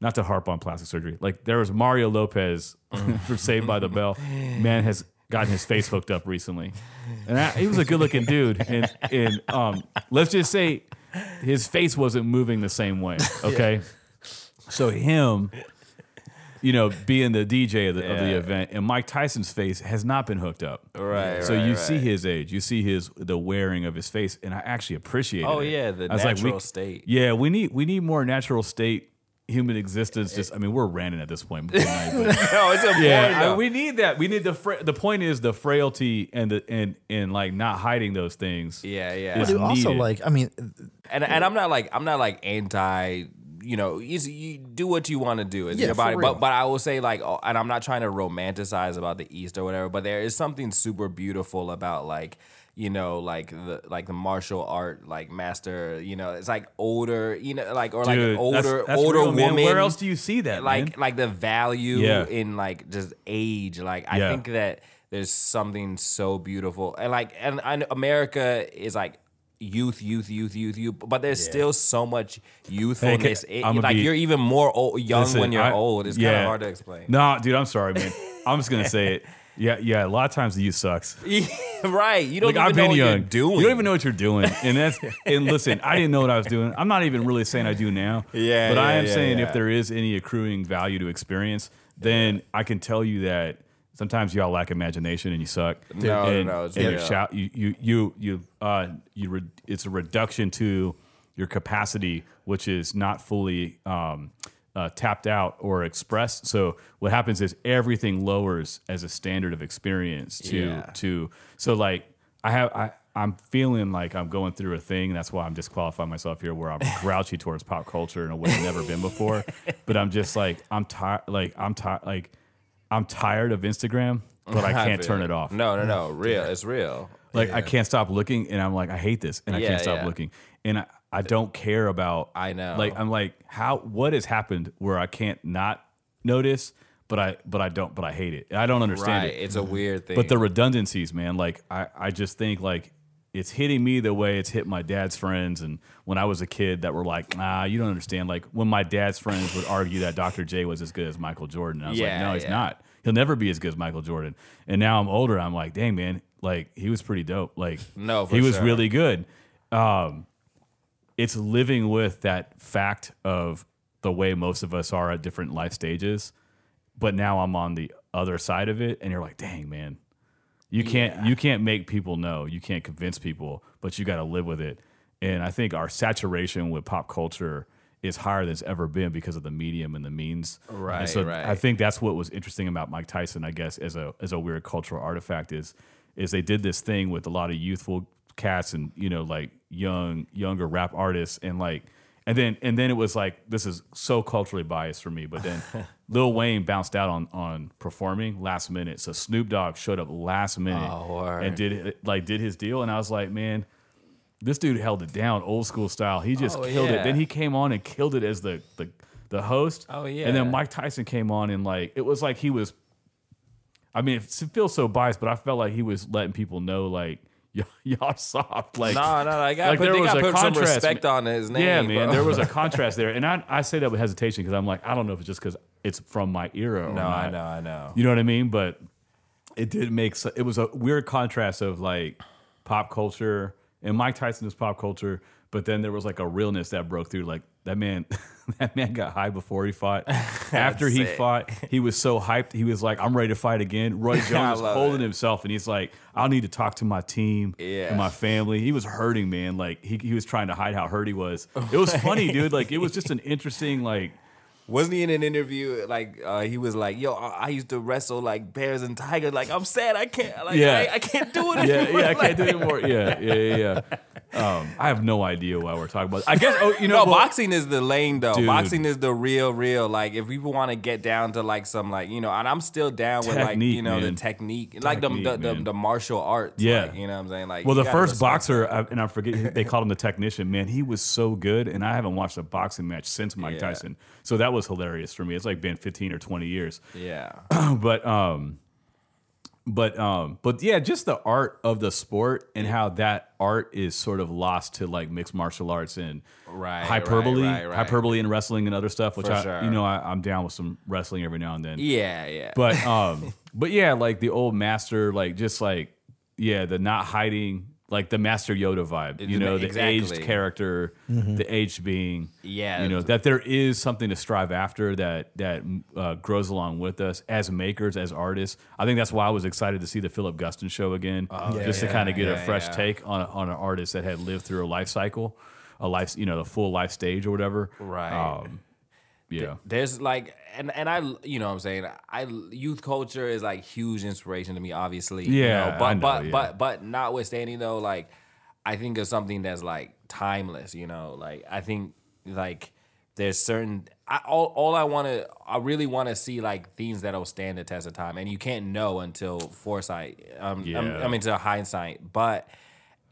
not to harp on plastic surgery. Like there was Mario Lopez for <laughs> Saved by the Bell. Man has gotten his face hooked up recently. And I, he was a good looking dude. And and um let's just say his face wasn't moving the same way. <laughs> Okay. So him you know, being the DJ of the, of the event, and Mike Tyson's face has not been hooked up.
Right,
So
right,
you see
right.
his age, you see his the wearing of his face, and I actually appreciate it.
Oh, yeah, the
I was like, we-
natural state.
Yeah, we need we need more natural state human existence. Just I mean, we're ranting at this point. tonight, <laughs> but-
no it's important
yeah, I- we need that. We need the fra- the point is the frailty and the and and like not hiding those things.
yeah yeah
is
Dude, also,
needed.
like, I mean,
and and I'm not like I'm not like anti. You know, you, you do what you want to do. It's
Yeah,
your body. But but I will say like, oh, and I'm not trying to romanticize about the East or whatever. But there is something super beautiful about like you know like the like the martial art like master. You know, it's like older. You know, like or like an older
that's- that's
older
real, man.
woman.
Where else do you see that?
like
man?
like the value
Yeah.
in like just age like i
Yeah.
think that there's something so beautiful and like and, and america is like youth youth youth youth youth but there's still so much <laughs> youthfulness
Hey,
It- like
be-
you're even more old, young
Listen,
when you're
I-
old it's kind of hard to explain
No, dude, I'm sorry, man. I'm just gonna <laughs> say it. Yeah, yeah. A lot of times the youth sucks. <laughs>
right you don't
Like I've
even know
been
what you're doing
You don't even know what you're doing, and that's and listen. I didn't know what I was doing. I'm not even really saying I do now. <laughs>
Yeah,
but I am
yeah,
saying
yeah.
if there is any accruing value to experience, then I can tell you that sometimes y'all lack imagination and you suck.
No, no,
and,
no, it's
and you shout. You you you you uh you. Re, it's a reduction to your capacity, which is not fully. Um, uh, tapped out or expressed. So what happens is everything lowers as a standard of experience to
Yeah.
to so like I have I I'm feeling like I'm going through a thing. That's why I'm disqualifying myself here, where I'm <laughs> grouchy towards pop culture in a way I've never been before. But I'm just like I'm tired. Like I'm tired. Like I'm tired of Instagram, but I <laughs> can't turn
it.
off.
no no no <laughs> real it's real
Like I can't stop looking, and I'm like I hate this, and I
Yeah,
can't stop
yeah.
looking, and I, I don't care about.
I know.
Like I'm like how what has happened where I can't not notice, but I but I don't but I hate it. I don't understand
right
it.
it's a weird thing
But the redundancies, man, like I, I just think like it's hitting me the way it's hit my dad's friends and when I was a kid that were like, nah, you don't understand. Like when my dad's friends would argue that Dr. J was as good as Michael Jordan. I was like, no, he's
yeah.
not. He'll never be as good as Michael Jordan. And now I'm older, I'm like, dang man, like he was pretty dope. Like
No, for
he was
sure.
really good. Um, it's living with that fact of the way most of us are at different life stages, but now I'm on the other side of it, and you're like, dang man, you can't you can't make people know, you can't convince people, but you got to live with it. And I think our saturation with pop culture is higher than it's ever been because of the medium and the means. And
Right,
so
right.
I think that's what was interesting about Mike Tyson, I guess, as a as a weird cultural artifact is is they did this thing with a lot of youthful cats and you know like young younger rap artists and like and then and then it was like this is so culturally biased for me, but then <laughs> Lil Wayne bounced out on on performing last minute, so Snoop Dogg showed up last minute
Oh,
and did it like did his deal, and I was like, man. This dude held it down, old school style. He just
Oh,
killed it. Then he came on and killed it as the the, the host.
Oh, yeah.
And then Mike Tyson came on and like it was like he was. I mean, it feels so biased, but I felt like he was letting people know like y- <laughs> y'all soft. Like
No, no, no. I got
like
put,
there was a
put some
contrast,
respect on his name.
yeah, man,
bro.
there was a <laughs> contrast there, and I I say that with hesitation because I'm like I don't know if it's just because it's from my era. Or
No, I know, I know.
You know what I mean? But it did make it was a weird contrast of like pop culture and Mike Tyson is pop culture, but then there was like a realness that broke through. Like that man, <laughs> that man got high before he fought. <laughs> After he fought, he was so hyped. He was like, "I'm ready to fight again." Roy <laughs> Jones was holding
it.
himself, and he's like, "I'll need to talk to my team
Yeah.
and my family." He was hurting, man. Like he he was trying to hide how hurt he was. It was funny, dude. Like it was just an interesting like.
Wasn't he in an interview like uh, he was like, "Yo, I I used to wrestle like bears and tigers. Like I'm sad I can't. Like
Yeah.
I, I can't do it <laughs>
yeah,
anymore."
yeah, I can't do it anymore. Yeah, yeah, yeah. yeah. <laughs> Um, I have no idea why we're talking about. I guess. Oh, you know,
No,
well,
boxing is the lane though.
Dude.
Boxing is the real, real. Like if people want to get down to like some like you know, and I'm still down with like you know
man.
the technique, like the
Technique,
the, the
man.
the martial arts.
Yeah.
like, you know what I'm saying. Like
Well, the first boxer, I, and I forget they called him the technician. Man, he was so good, and I haven't watched a boxing match since Mike
Yeah.
Tyson. So that was hilarious for me. It's like been 15 or 20 years.
Yeah. <clears throat>
but um but um but yeah just the art of the sport and how that art is sort of lost to like mixed martial arts and
Right,
hyperbole
right, right,
hyperbole and wrestling and other stuff which
For
I
sure.
you know I, i'm down with some wrestling every now and then
Yeah, yeah.
but um <laughs> but yeah like the old master like just like yeah the not hiding like the master yoda vibe you know the aged
Exactly.
character the aged being
Yeah,
you know that there is something to strive after that that uh, grows along with us as makers as artists i think that's why i was excited to see the philip guston show again just to kind of get a fresh
yeah.
take on, a, on an artist that had lived through a life cycle a life you know the full life stage or whatever
Right.
um, yeah
there's like and and I you know what I'm saying I youth culture is like huge inspiration to me obviously you
Yeah,
know, but
I know,
but
yeah.
but but notwithstanding though like I think of something that's like timeless you know like I think like there's certain I, all all I want to I really want to see like things that'll stand the test of time and you can't know until foresight um
Yeah.
I mean until hindsight but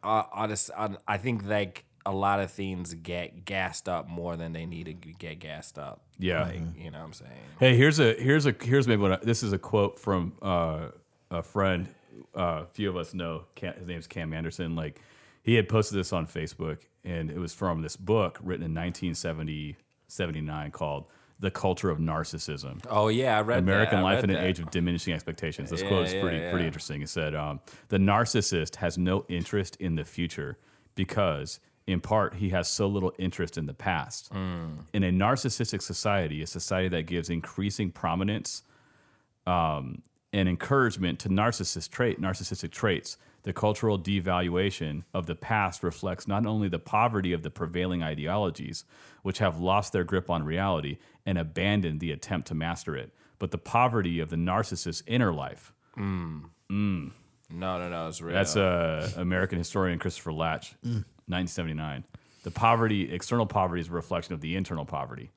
uh, I, I think like a lot of things get gassed up more than they need to get gassed up.
Yeah.
like, you know what I'm saying.
Hey, here's a here's a here's maybe what I, this is a quote from uh, a friend. Uh, a few of us know Cam, his name's Cam Anderson. Like he had posted this on Facebook, and it was from this book written in 1970 79 called "The Culture of Narcissism."
Oh yeah, I read
American
that. I
Life
read
in an
that.
Age of Diminishing Expectations. This
Yeah,
quote is
yeah,
pretty
yeah.
pretty interesting. It said, um, "The narcissist has no interest in the future because, in part, he has so little interest in the past.
Hmm.
In a narcissistic society, a society that gives increasing prominence um, and encouragement to narcissist trait, narcissistic traits." The cultural devaluation of the past reflects not only the poverty of the prevailing ideologies, which have lost their grip on reality and abandoned the attempt to master it, but the poverty of the narcissist's inner life.
No, no, no, it's real.
That's uh, American historian Christopher Lasch, 1979. The poverty, external poverty, is a reflection of the internal poverty.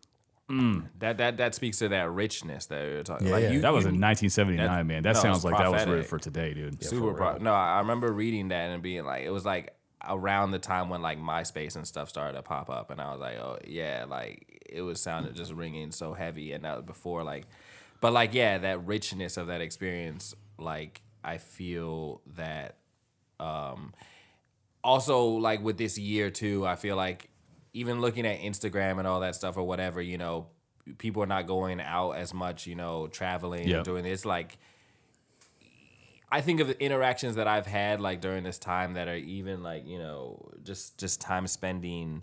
that that that speaks to that richness that you're talking.
Yeah,
like
yeah.
you,
That was
you-
in 1979,
that-
man. That
no,
sounds
it's
like that was
prophetic.
for today, dude.
super. Pro- no, I remember reading that and being like, it was like around the time when like MySpace and stuff started to pop up, and I was like, oh yeah, like it was sounded just ringing so heavy, and that was before like, but like yeah, that richness of that experience, like I feel that um also like with this year too i feel like even looking at instagram and all that stuff or whatever you know people are not going out as much you know traveling
Yeah.
and doing this like I think of the interactions that I've had like during this time that are even like you know just just time spending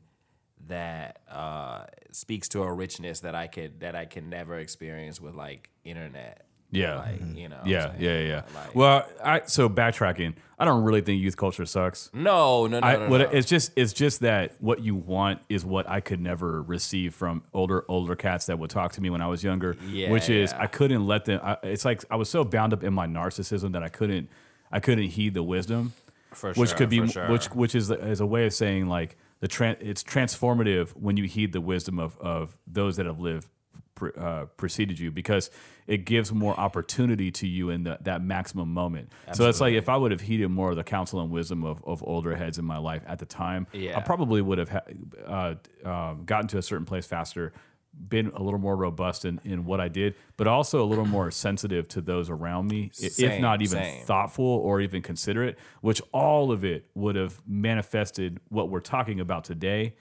that uh, speaks to a richness that I could that I can never experience with like internet.
Yeah.
like mm-hmm. you know.
Yeah, yeah, yeah.
Like-
well, I so backtracking. I don't really think youth culture sucks.
No, no, no,
I,
no, no.
what it's just it's just that what you want is what I could never receive from older older cats that would talk to me when I was younger.
Yeah,
which is
yeah.
I couldn't let them. I, it's like I was so bound up in my narcissism that I couldn't I couldn't heed the wisdom,
For
which
sure,
could be
sure.
which which is is a way of saying like the tran it's transformative when you heed the wisdom of of those that have lived. Pre, uh, preceded you because it gives more opportunity to you in the, that maximum moment. So it's like if I would have heeded more of the counsel and wisdom of, of older heads in my life at the time, I probably would have ha- uh, um, gotten to a certain place faster, been a little more robust in, in what I did, but also a little more sensitive to those around me, i- if not even
same.
thoughtful or even considerate, which all of it would have manifested what we're talking about today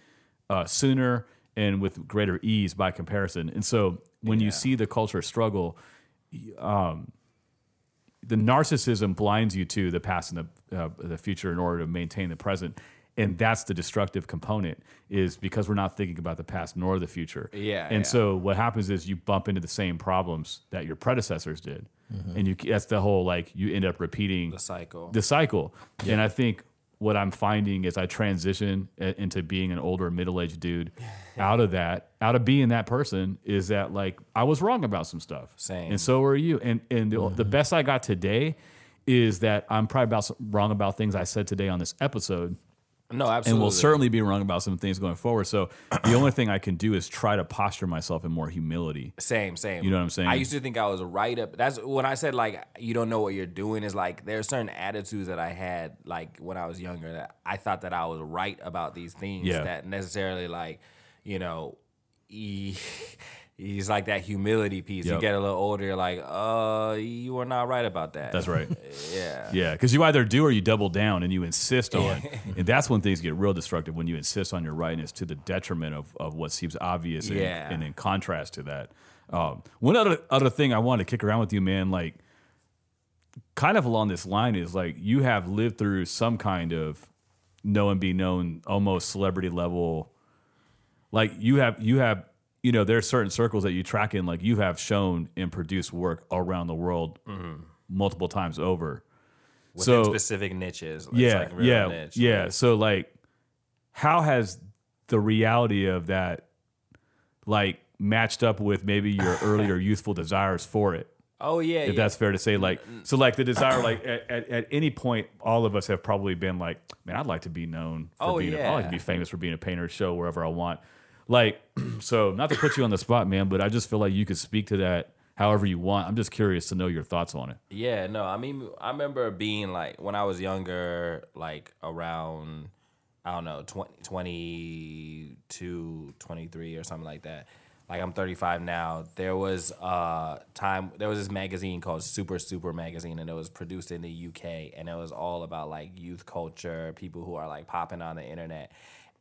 uh, sooner and with greater ease by comparison. And so when you see the culture struggle, the narcissism blinds you to the past and the uh, the future in order to maintain the present and that's the destructive component is because we're not thinking about the past nor the future
Yeah,
and
yeah.
so what happens is you bump into the same problems that your predecessors did and you that's the whole like you end up repeating
the cycle.
the cycle. And I think what I'm finding as I transition uh, into being an older middle aged dude, <laughs> out of that, out of being that person, is that like I was wrong about some stuff,
Same.
and so were you. And and the, the mm-hmm. best I got today is that I'm probably about some, wrong about things I said today on this episode,
no, absolutely.
and we'll certainly be wrong about some things going forward. So the only thing I can do is try to posture myself in more humility.
Same, same.
You know what I'm saying?
I used to think I was right up. That's when I said like you don't know what you're doing. Is like there are certain attitudes that I had like when I was younger that I thought that I was right about these things
Yeah.
that necessarily like you know. <laughs> He, he's like that humility piece. You get a little older, you're like, uh, you are not right about that.
That's right. <laughs>
Yeah.
Yeah, because you either do or you double down and you insist on, <laughs> and that's when things get real destructive when you insist on your rightness to the detriment of, of what seems obvious and,
Yeah.
and in contrast to that. Um, one other other thing I wanted to kick around with you, man, like kind of along this line is like you have lived through some kind of know and be known, almost celebrity level. Like you have you have you know there are certain circles that you track in. Like you have shown and produced work around the world mm-hmm. multiple times over
Within
So-
specific niches.
Yeah,
like real
yeah,
niche.
yeah. So like, how has the reality of that like matched up with maybe your <laughs> earlier youthful desires for it?
Oh yeah.
If
yeah.
that's fair to say, like, mm-hmm. so like the desire, like at, at, at any point, all of us have probably been like, man, I'd like to be known for
Oh,
being, a, I like to be famous for being a painter, show wherever I want. Like, <clears throat> so not to put you on the spot, man, but I just feel like you could speak to that however you want. I'm just curious to know your thoughts on it.
Yeah, no, I mean, I remember being like when I was younger, like around, I don't know, 20, 22, 23 or something like that. Like I'm 35 now. There was uh time there was this magazine called Super Super Magazine and it was produced in the UK and it was all about like youth culture, people who are like popping on the internet.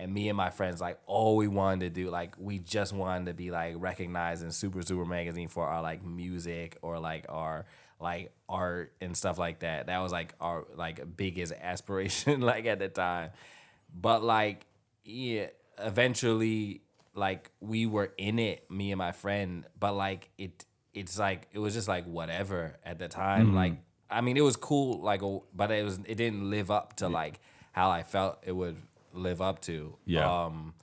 And me and my friends like all we wanted to do like we just wanted to be like recognized in Super Super Magazine for our like music or like our like art and stuff like that. That was like our like biggest <laughs> aspiration like at the time. But like yeah, eventually like we were in it, me and my friend, but like it it's like it was just like whatever at the time. Mm-hmm. Like I mean it was cool like but it was it didn't live up to like how I felt it would live up to.
Yeah.
Um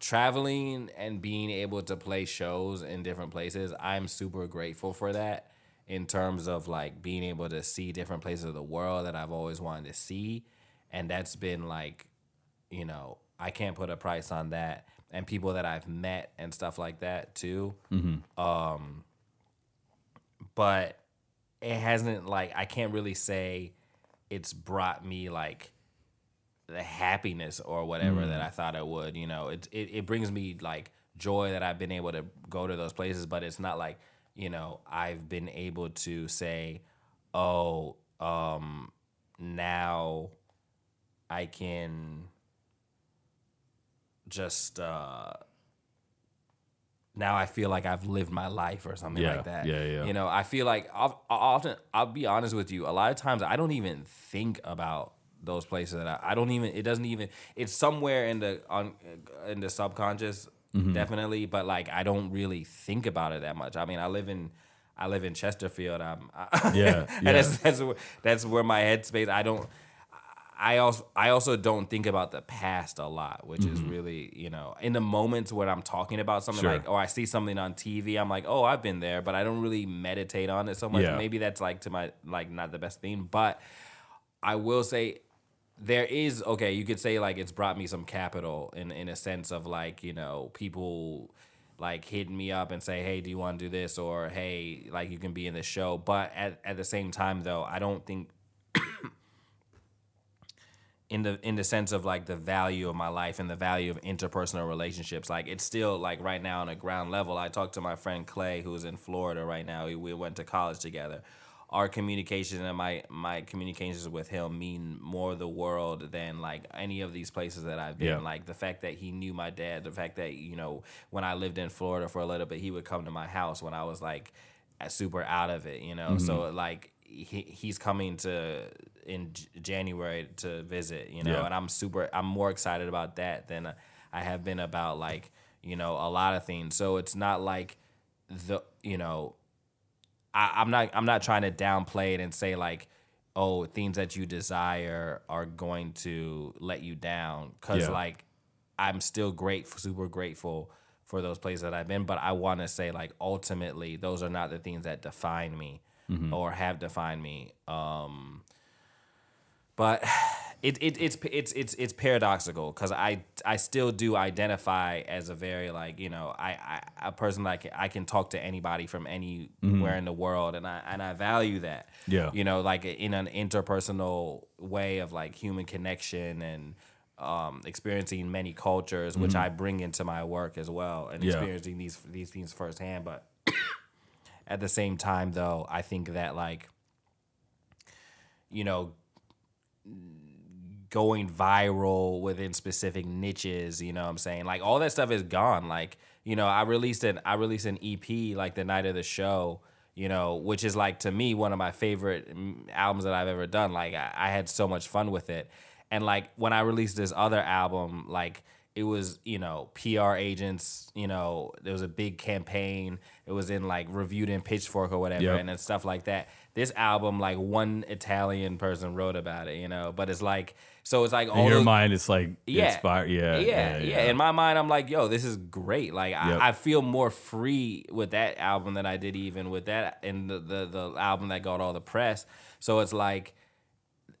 traveling and being able to play shows in different places, I'm super grateful for that in terms of like being able to see different places of the world that I've always wanted to see. And that's been like, you know, I can't put a price on that. And people that I've met and stuff like that too. Um, but it hasn't like I can't really say it's brought me like the happiness or whatever that I thought it would. You know, it, it it brings me like joy that I've been able to go to those places, but it's not like you know I've been able to say, oh, um, now I can just uh now I feel like I've lived my life or something
Yeah,
like that.
yeah, yeah.
You know, I feel like I'll, I'll often I'll be honest with you. A lot of times I don't even think about those places that I, I don't even. It doesn't even. It's somewhere in the on in the subconscious,
Mm-hmm.
definitely. But like I don't really think about it that much. I mean, I live in. I live in Chesterfield. I'm, <laughs>
Yeah, <laughs>
and
yeah.
that's that's where, that's where my headspace. I don't. I also I also don't think about the past a lot, which is really you know in the moments when I'm talking about something
Sure.
like oh I see something on TV I'm like oh I've been there, but I don't really meditate on it so much.
Yeah.
Maybe that's like to my like not the best thing, but I will say there is okay you could say like it's brought me some capital in in a sense of like you know people like hitting me up and say hey do you want to do this? or hey like you can be in the show. But at, at the same time though i don't think <coughs> in the in the sense of like the value of my life and the value of interpersonal relationships like it's still like right now on a ground level. I talked to my friend clay who's in florida right now. We went to college together our communication and my my communications with him mean more the world than like any of these places that I've been.
Yeah.
Like the fact that he knew my dad, the fact that you know when I lived in Florida for a little bit, he would come to my house when I was like super out of it, you know. Mm-hmm. So like he, he's coming to in J- January to visit, you know,
Yeah.
and I'm super. I'm more excited about that than I have been about like you know a lot of things. So it's not like the you know I, I'm not I'm not trying to downplay it and say like, oh, things that you desire are going to let you down. Cause
Yeah.
like I'm still grateful, super grateful for those places that I've been. But I want to say like ultimately those are not the things that define me or have defined me. Um, but it, it it's it's it's it's paradoxical because I I still do identify as a very like you know I, I a person like I can talk to anybody from anywhere in the world and I and I value that
Yeah.
you know like in an interpersonal way of like human connection and um, experiencing many cultures which I bring into my work as well and
Yeah.
experiencing these these things firsthand but <coughs> at the same time though I think that like you know going viral within specific niches, you know what I'm saying? Like all that stuff is gone. Like, you know, I released an I released an EP like the night of the show, you know, which is like to me one of my favorite mm, albums that I've ever done. Like I, I had so much fun with it. And like when I released this other album, like it was, you know, PR agents, you know, there was a big campaign. It was in like reviewed in Pitchfork or whatever
Yep.
and then stuff like that. This album, like one Italian person wrote about it, you know, but it's like so it's like all
In your
those-
mind, it's like
yeah,
inspired. Yeah,
yeah, yeah, In my mind, I'm like, yo, this is great. Like,
Yep.
I, I feel more free with that album than I did even with that and the the, the album that got all the press. So it's like,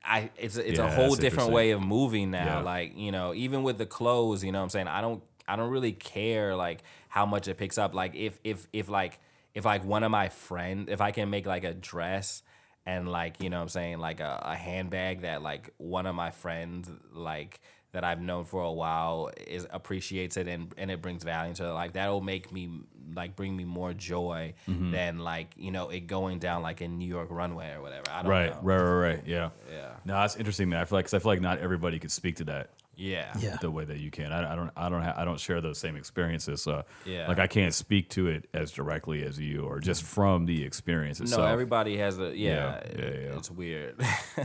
I it's it's
Yeah,
a whole different way of moving now.
Yeah.
Like, you know, even with the clothes, you know, what I'm saying I don't I don't really care like how much it picks up. Like, if if if like if like one of my friends, if I can make like a dress and like you know what I'm saying like a, a handbag that like one of my friends like that I've known for a while is appreciates it and, and it brings value to it like that'll make me like bring me more joy
Mm-hmm.
than like you know it going down like in New York runway or whatever I don't
Right,
know
right, right, right. Yeah,
Yeah.
No, that's interesting, man. I feel like, cause I feel like not everybody could speak to that
yeah
Yeah.
the way that you can. I, I don't, I don't, ha- I don't share those same experiences. So,
Yeah.
like I can't speak to it as directly as you, or just from the experience
no everybody has a yeah,
Yeah, yeah, yeah.
it's weird <laughs>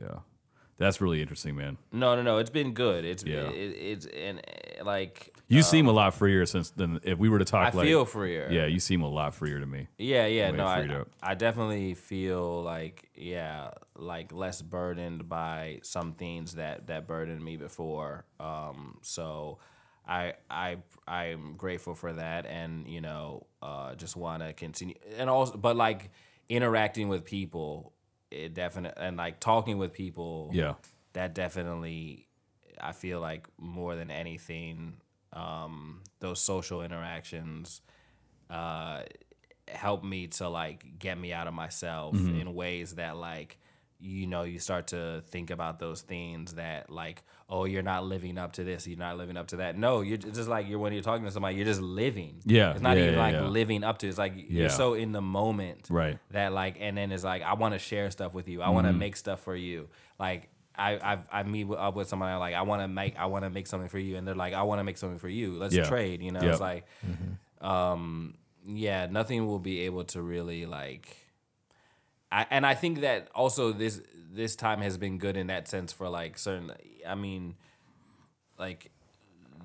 yeah, that's really interesting, man.
no no no it's been good it's
Yeah.
it, it's and uh, like
You seem a lot freer since than if we were to talk.
I
like,
feel freer
Yeah, you seem a lot freer to me.
Yeah, yeah, no, I. I definitely feel like yeah, like less burdened by some things that that burdened me before. Um, so I I I'm grateful for that, and you know, uh, just want to continue, and also, but like interacting with people, it definitely, and like talking with people,
Yeah,
that definitely I feel like more than anything, um, those social interactions uh, help me to like get me out of myself
Mm-hmm.
in ways that like you know you start to think about those things that like oh you're not living up to this you're not living up to that no you're just like you're when you're talking to somebody you're just living
Yeah,
it's not
yeah,
even
yeah,
like
yeah.
living up to it. it's like you're so in the moment
Right.
that like and then it's like I want to share stuff with you I want to
Mm-hmm.
make stuff for you like I I, I meet with- up with somebody like I want to make I want to make something for you and they're like I want to make something for you let's
Yeah.
trade you know
Yep.
it's like um, yeah, nothing will be able to really like. I, and I think that also this this time has been good in that sense for like certain. I mean, like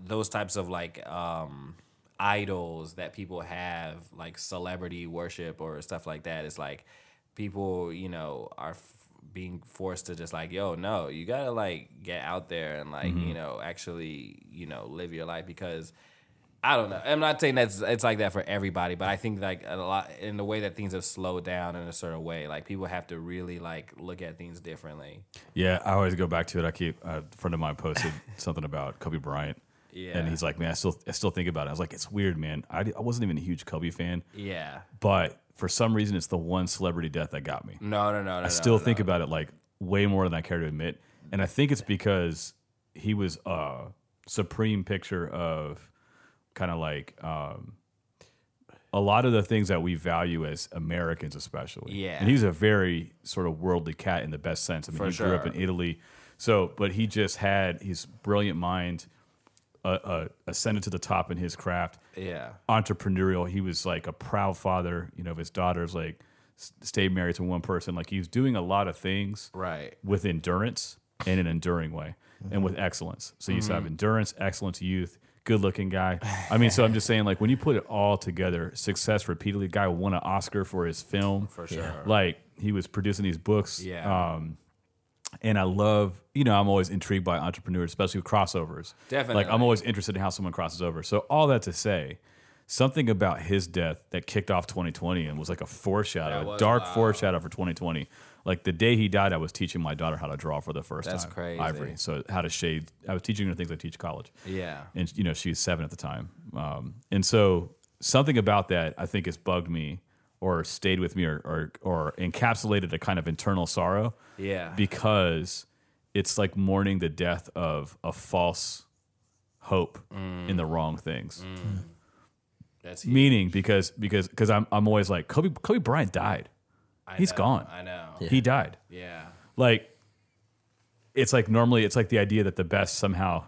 those types of like um idols that people have like celebrity worship or stuff like that it's like people you know are being forced to just like yo no you gotta like get out there and like you mm-hmm. know actually you know live your life because I don't know. I'm not saying that's it's like that for everybody, but I think like a lot in the way that things have slowed down in a certain way, like people have to really like look at things differently.
Yeah, I always go back to it. I keep a friend of mine posted <laughs> something about Kobe Bryant.
Yeah.
And he's like, man, I still, I still think about it. I was like, it's weird, man. I, I wasn't even a huge Kobe fan,
Yeah.
but for some reason, it's the one celebrity death that got me.
No, no, no, no.
I still think about it like way more than I care to admit. And I think it's because he was a supreme picture of kind of like um, a lot of the things that we value as Americans, especially.
Yeah.
And he's a very sort of worldly cat in the best sense. I mean,
For
he grew up in Italy. So, but he just had his brilliant mind uh, uh, ascended to the top in his craft
Yeah.
entrepreneurial. He was like a proud father, you know, of his daughters, like s- stayed married to one person. Like he was doing a lot of things
Right.
with endurance in an enduring way and with excellence. So you used to have endurance, excellence, youth, good looking guy. I mean, so I'm just saying, like, when you put it all together, success repeatedly, guy won an Oscar for his film.
For sure.
Like he was producing these books.
Yeah.
Um, and I love, you know, I'm always intrigued by entrepreneurs, especially with crossovers.
Definitely.
Like I'm always interested in how someone crosses over. So all that to say, something about his death that kicked off 2020 and was like a foreshadow, a dark
wild.
foreshadow for 2020. Like the day he died, I was teaching my daughter how to draw for the first
That's
time.
crazy.
Ivory. So how to shade. I was teaching her things I teach college
Yeah.
and you know she was seven at the time um, and so something about that i think has bugged me or stayed with me or, or, or encapsulated a kind of internal sorrow
Yeah.
because it's like mourning the death of a false hope mm. in the wrong things mm.
That's huge.
meaning because because because I'm, I'm always like kobe kobe bryant died
I
he's
know,
gone.
I know.
he died
Yeah.
like it's like normally it's like the idea that the best somehow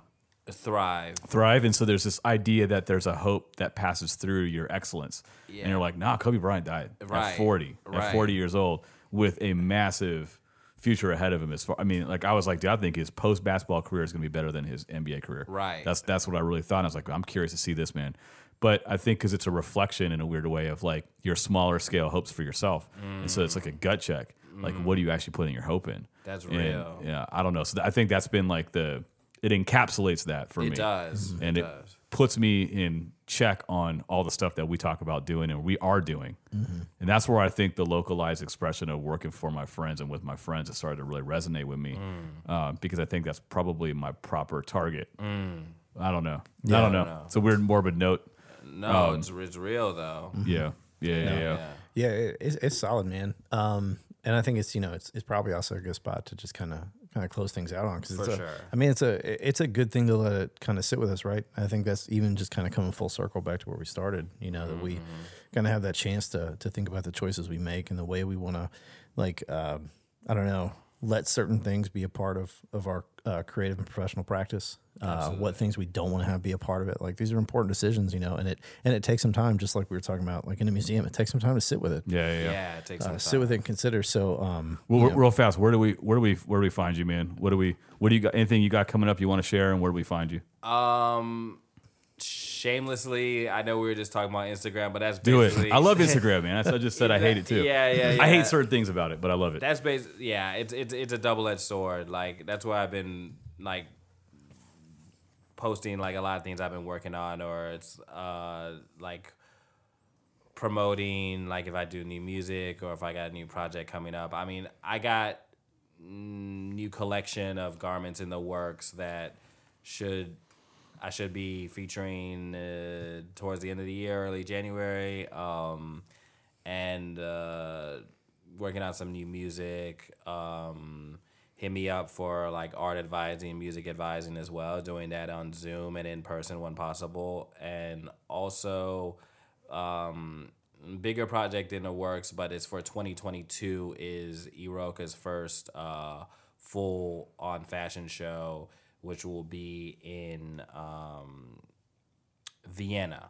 Thrive.
thrive. And so there's this idea that there's a hope that passes through your excellence.
Yeah.
And you're like, nah, Kobe Bryant died
Right.
at 40,
Right.
at 40 years old with a massive future ahead of him. As far, I mean, like I was like, dude, I think his post basketball career is going to be better than his NBA career.
Right.
That's that's what I really thought. I was like, I'm curious to see this man. But I think because it's a reflection in a weird way of like your smaller scale hopes for yourself, and so it's like a gut check. Like, what are you actually putting your hope in?
Mm. That's
And,
real.
yeah, I don't know. So I think that's been like the it encapsulates that for
It
me
does. Mm-hmm.
and
it
it
does.
puts me in check on all the stuff that we talk about doing and we are doing. Mm-hmm. And that's where I think the localized expression of working for my friends and with my friends has started to really resonate with me mm. uh, because I think that's probably my proper target. Mm. I don't know. I don't know.
know.
It's a weird morbid note.
No, um, it's, it's real though. Mm-hmm.
Yeah. Yeah. Yeah. Yeah.
Yeah.
Yeah, it, it's, it's solid, man. Um, and I think it's you know it's it's probably also a good spot to just kind of kind of close things out on because it's a,
sure.
I mean, it's a it's a good thing to let it kind of sit with us, right? I think that's even just kind of coming full circle back to where we started. You know that we kind of have that chance to to think about the choices we make and the way we want to, like, um, I don't know, let certain things be a part of of our uh, creative and professional practice. Uh, what things we don't want to have be a part of it. Like these are important decisions, you know, and it and it takes some time, just like we were talking about, like in a museum, it takes some time to sit with it.
Yeah. Yeah.
Yeah.
yeah.
it takes some
Uh, sit with it and consider. So, um,
Well,
you
real- real fast, where do we, where do we, where do we find you, man? What do we, what do you got? Anything you got coming up you want to share, and where do we find you?
Um, shamelessly, I know we were just talking about Instagram, but that's
Do it. I love <laughs> Instagram, man. That's, I just said I hate it too.
Yeah, <laughs> yeah, yeah.
I hate certain things about it, but I love it.
That's bas Yeah, it's it's it's a double edged sword. Like that's why I've been like posting like a lot of things I've been working on, or it's uh like promoting like if I do new music or if I got a new project coming up. I mean, I got new collection of garments in the works that should I should be featuring uh, towards the end of the year, early January, um, and uh, working on some new music. Um, hit me up for like art advising, music advising as well. Doing that on Zoom and in person when possible, and also um, bigger project in the works, but it's for 2022 is Iroka's first uh, full on fashion show, which will be in um, Vienna.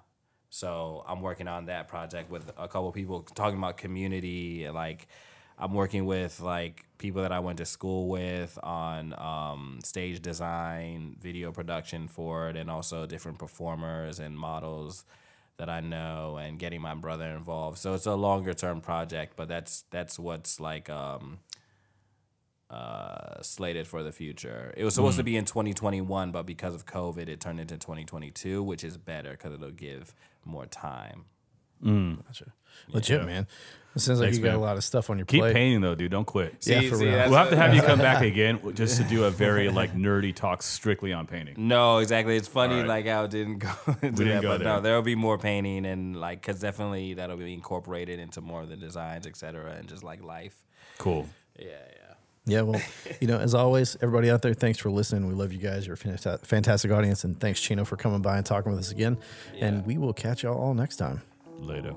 So I'm working on that project with a couple people talking about community. Like I'm working with like people that I went to school with on um, stage design, video production for it, and also different performers and models that I know, and getting my brother involved. So it's a longer term project, but that's that's what's like um, uh, slated for the future. It was supposed to be in 2021, but because of COVID, it turned into 2022, which is better because it'll give more time.
Gotcha. Legit, man. It sounds like
Thanks,
you got
man.
a lot of stuff on your
Keep
plate.
painting though, dude. Don't quit.
Yeah, for
see,
real.
We'll have to have you come back <laughs> again just to do a very like nerdy talk strictly on painting.
No, exactly. It's funny,
All right.
like how it didn't go <laughs> into
didn't
that,
go
but
there.
no, there will be more painting and like, cause definitely that'll be incorporated into more of the designs, etc., and just like life.
Cool.
Yeah, yeah.
Yeah, well, <laughs> you know, as always, everybody out there, thanks for listening. We love you guys. You're a fantastic audience. And thanks, Chino, for coming by and talking with us again. And we will catch y'all all next time.
Later.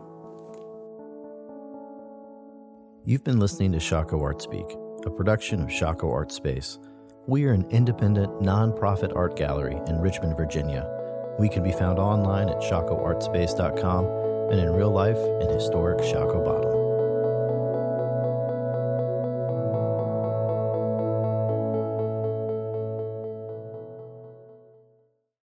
You've been listening to Shockoe Art Speak, a production of Shockoe Art Space. We are an independent, nonprofit art gallery in Richmond, Virginia. We can be found online at shockoeartspace.com and in real life in historic Shockoe Bottom.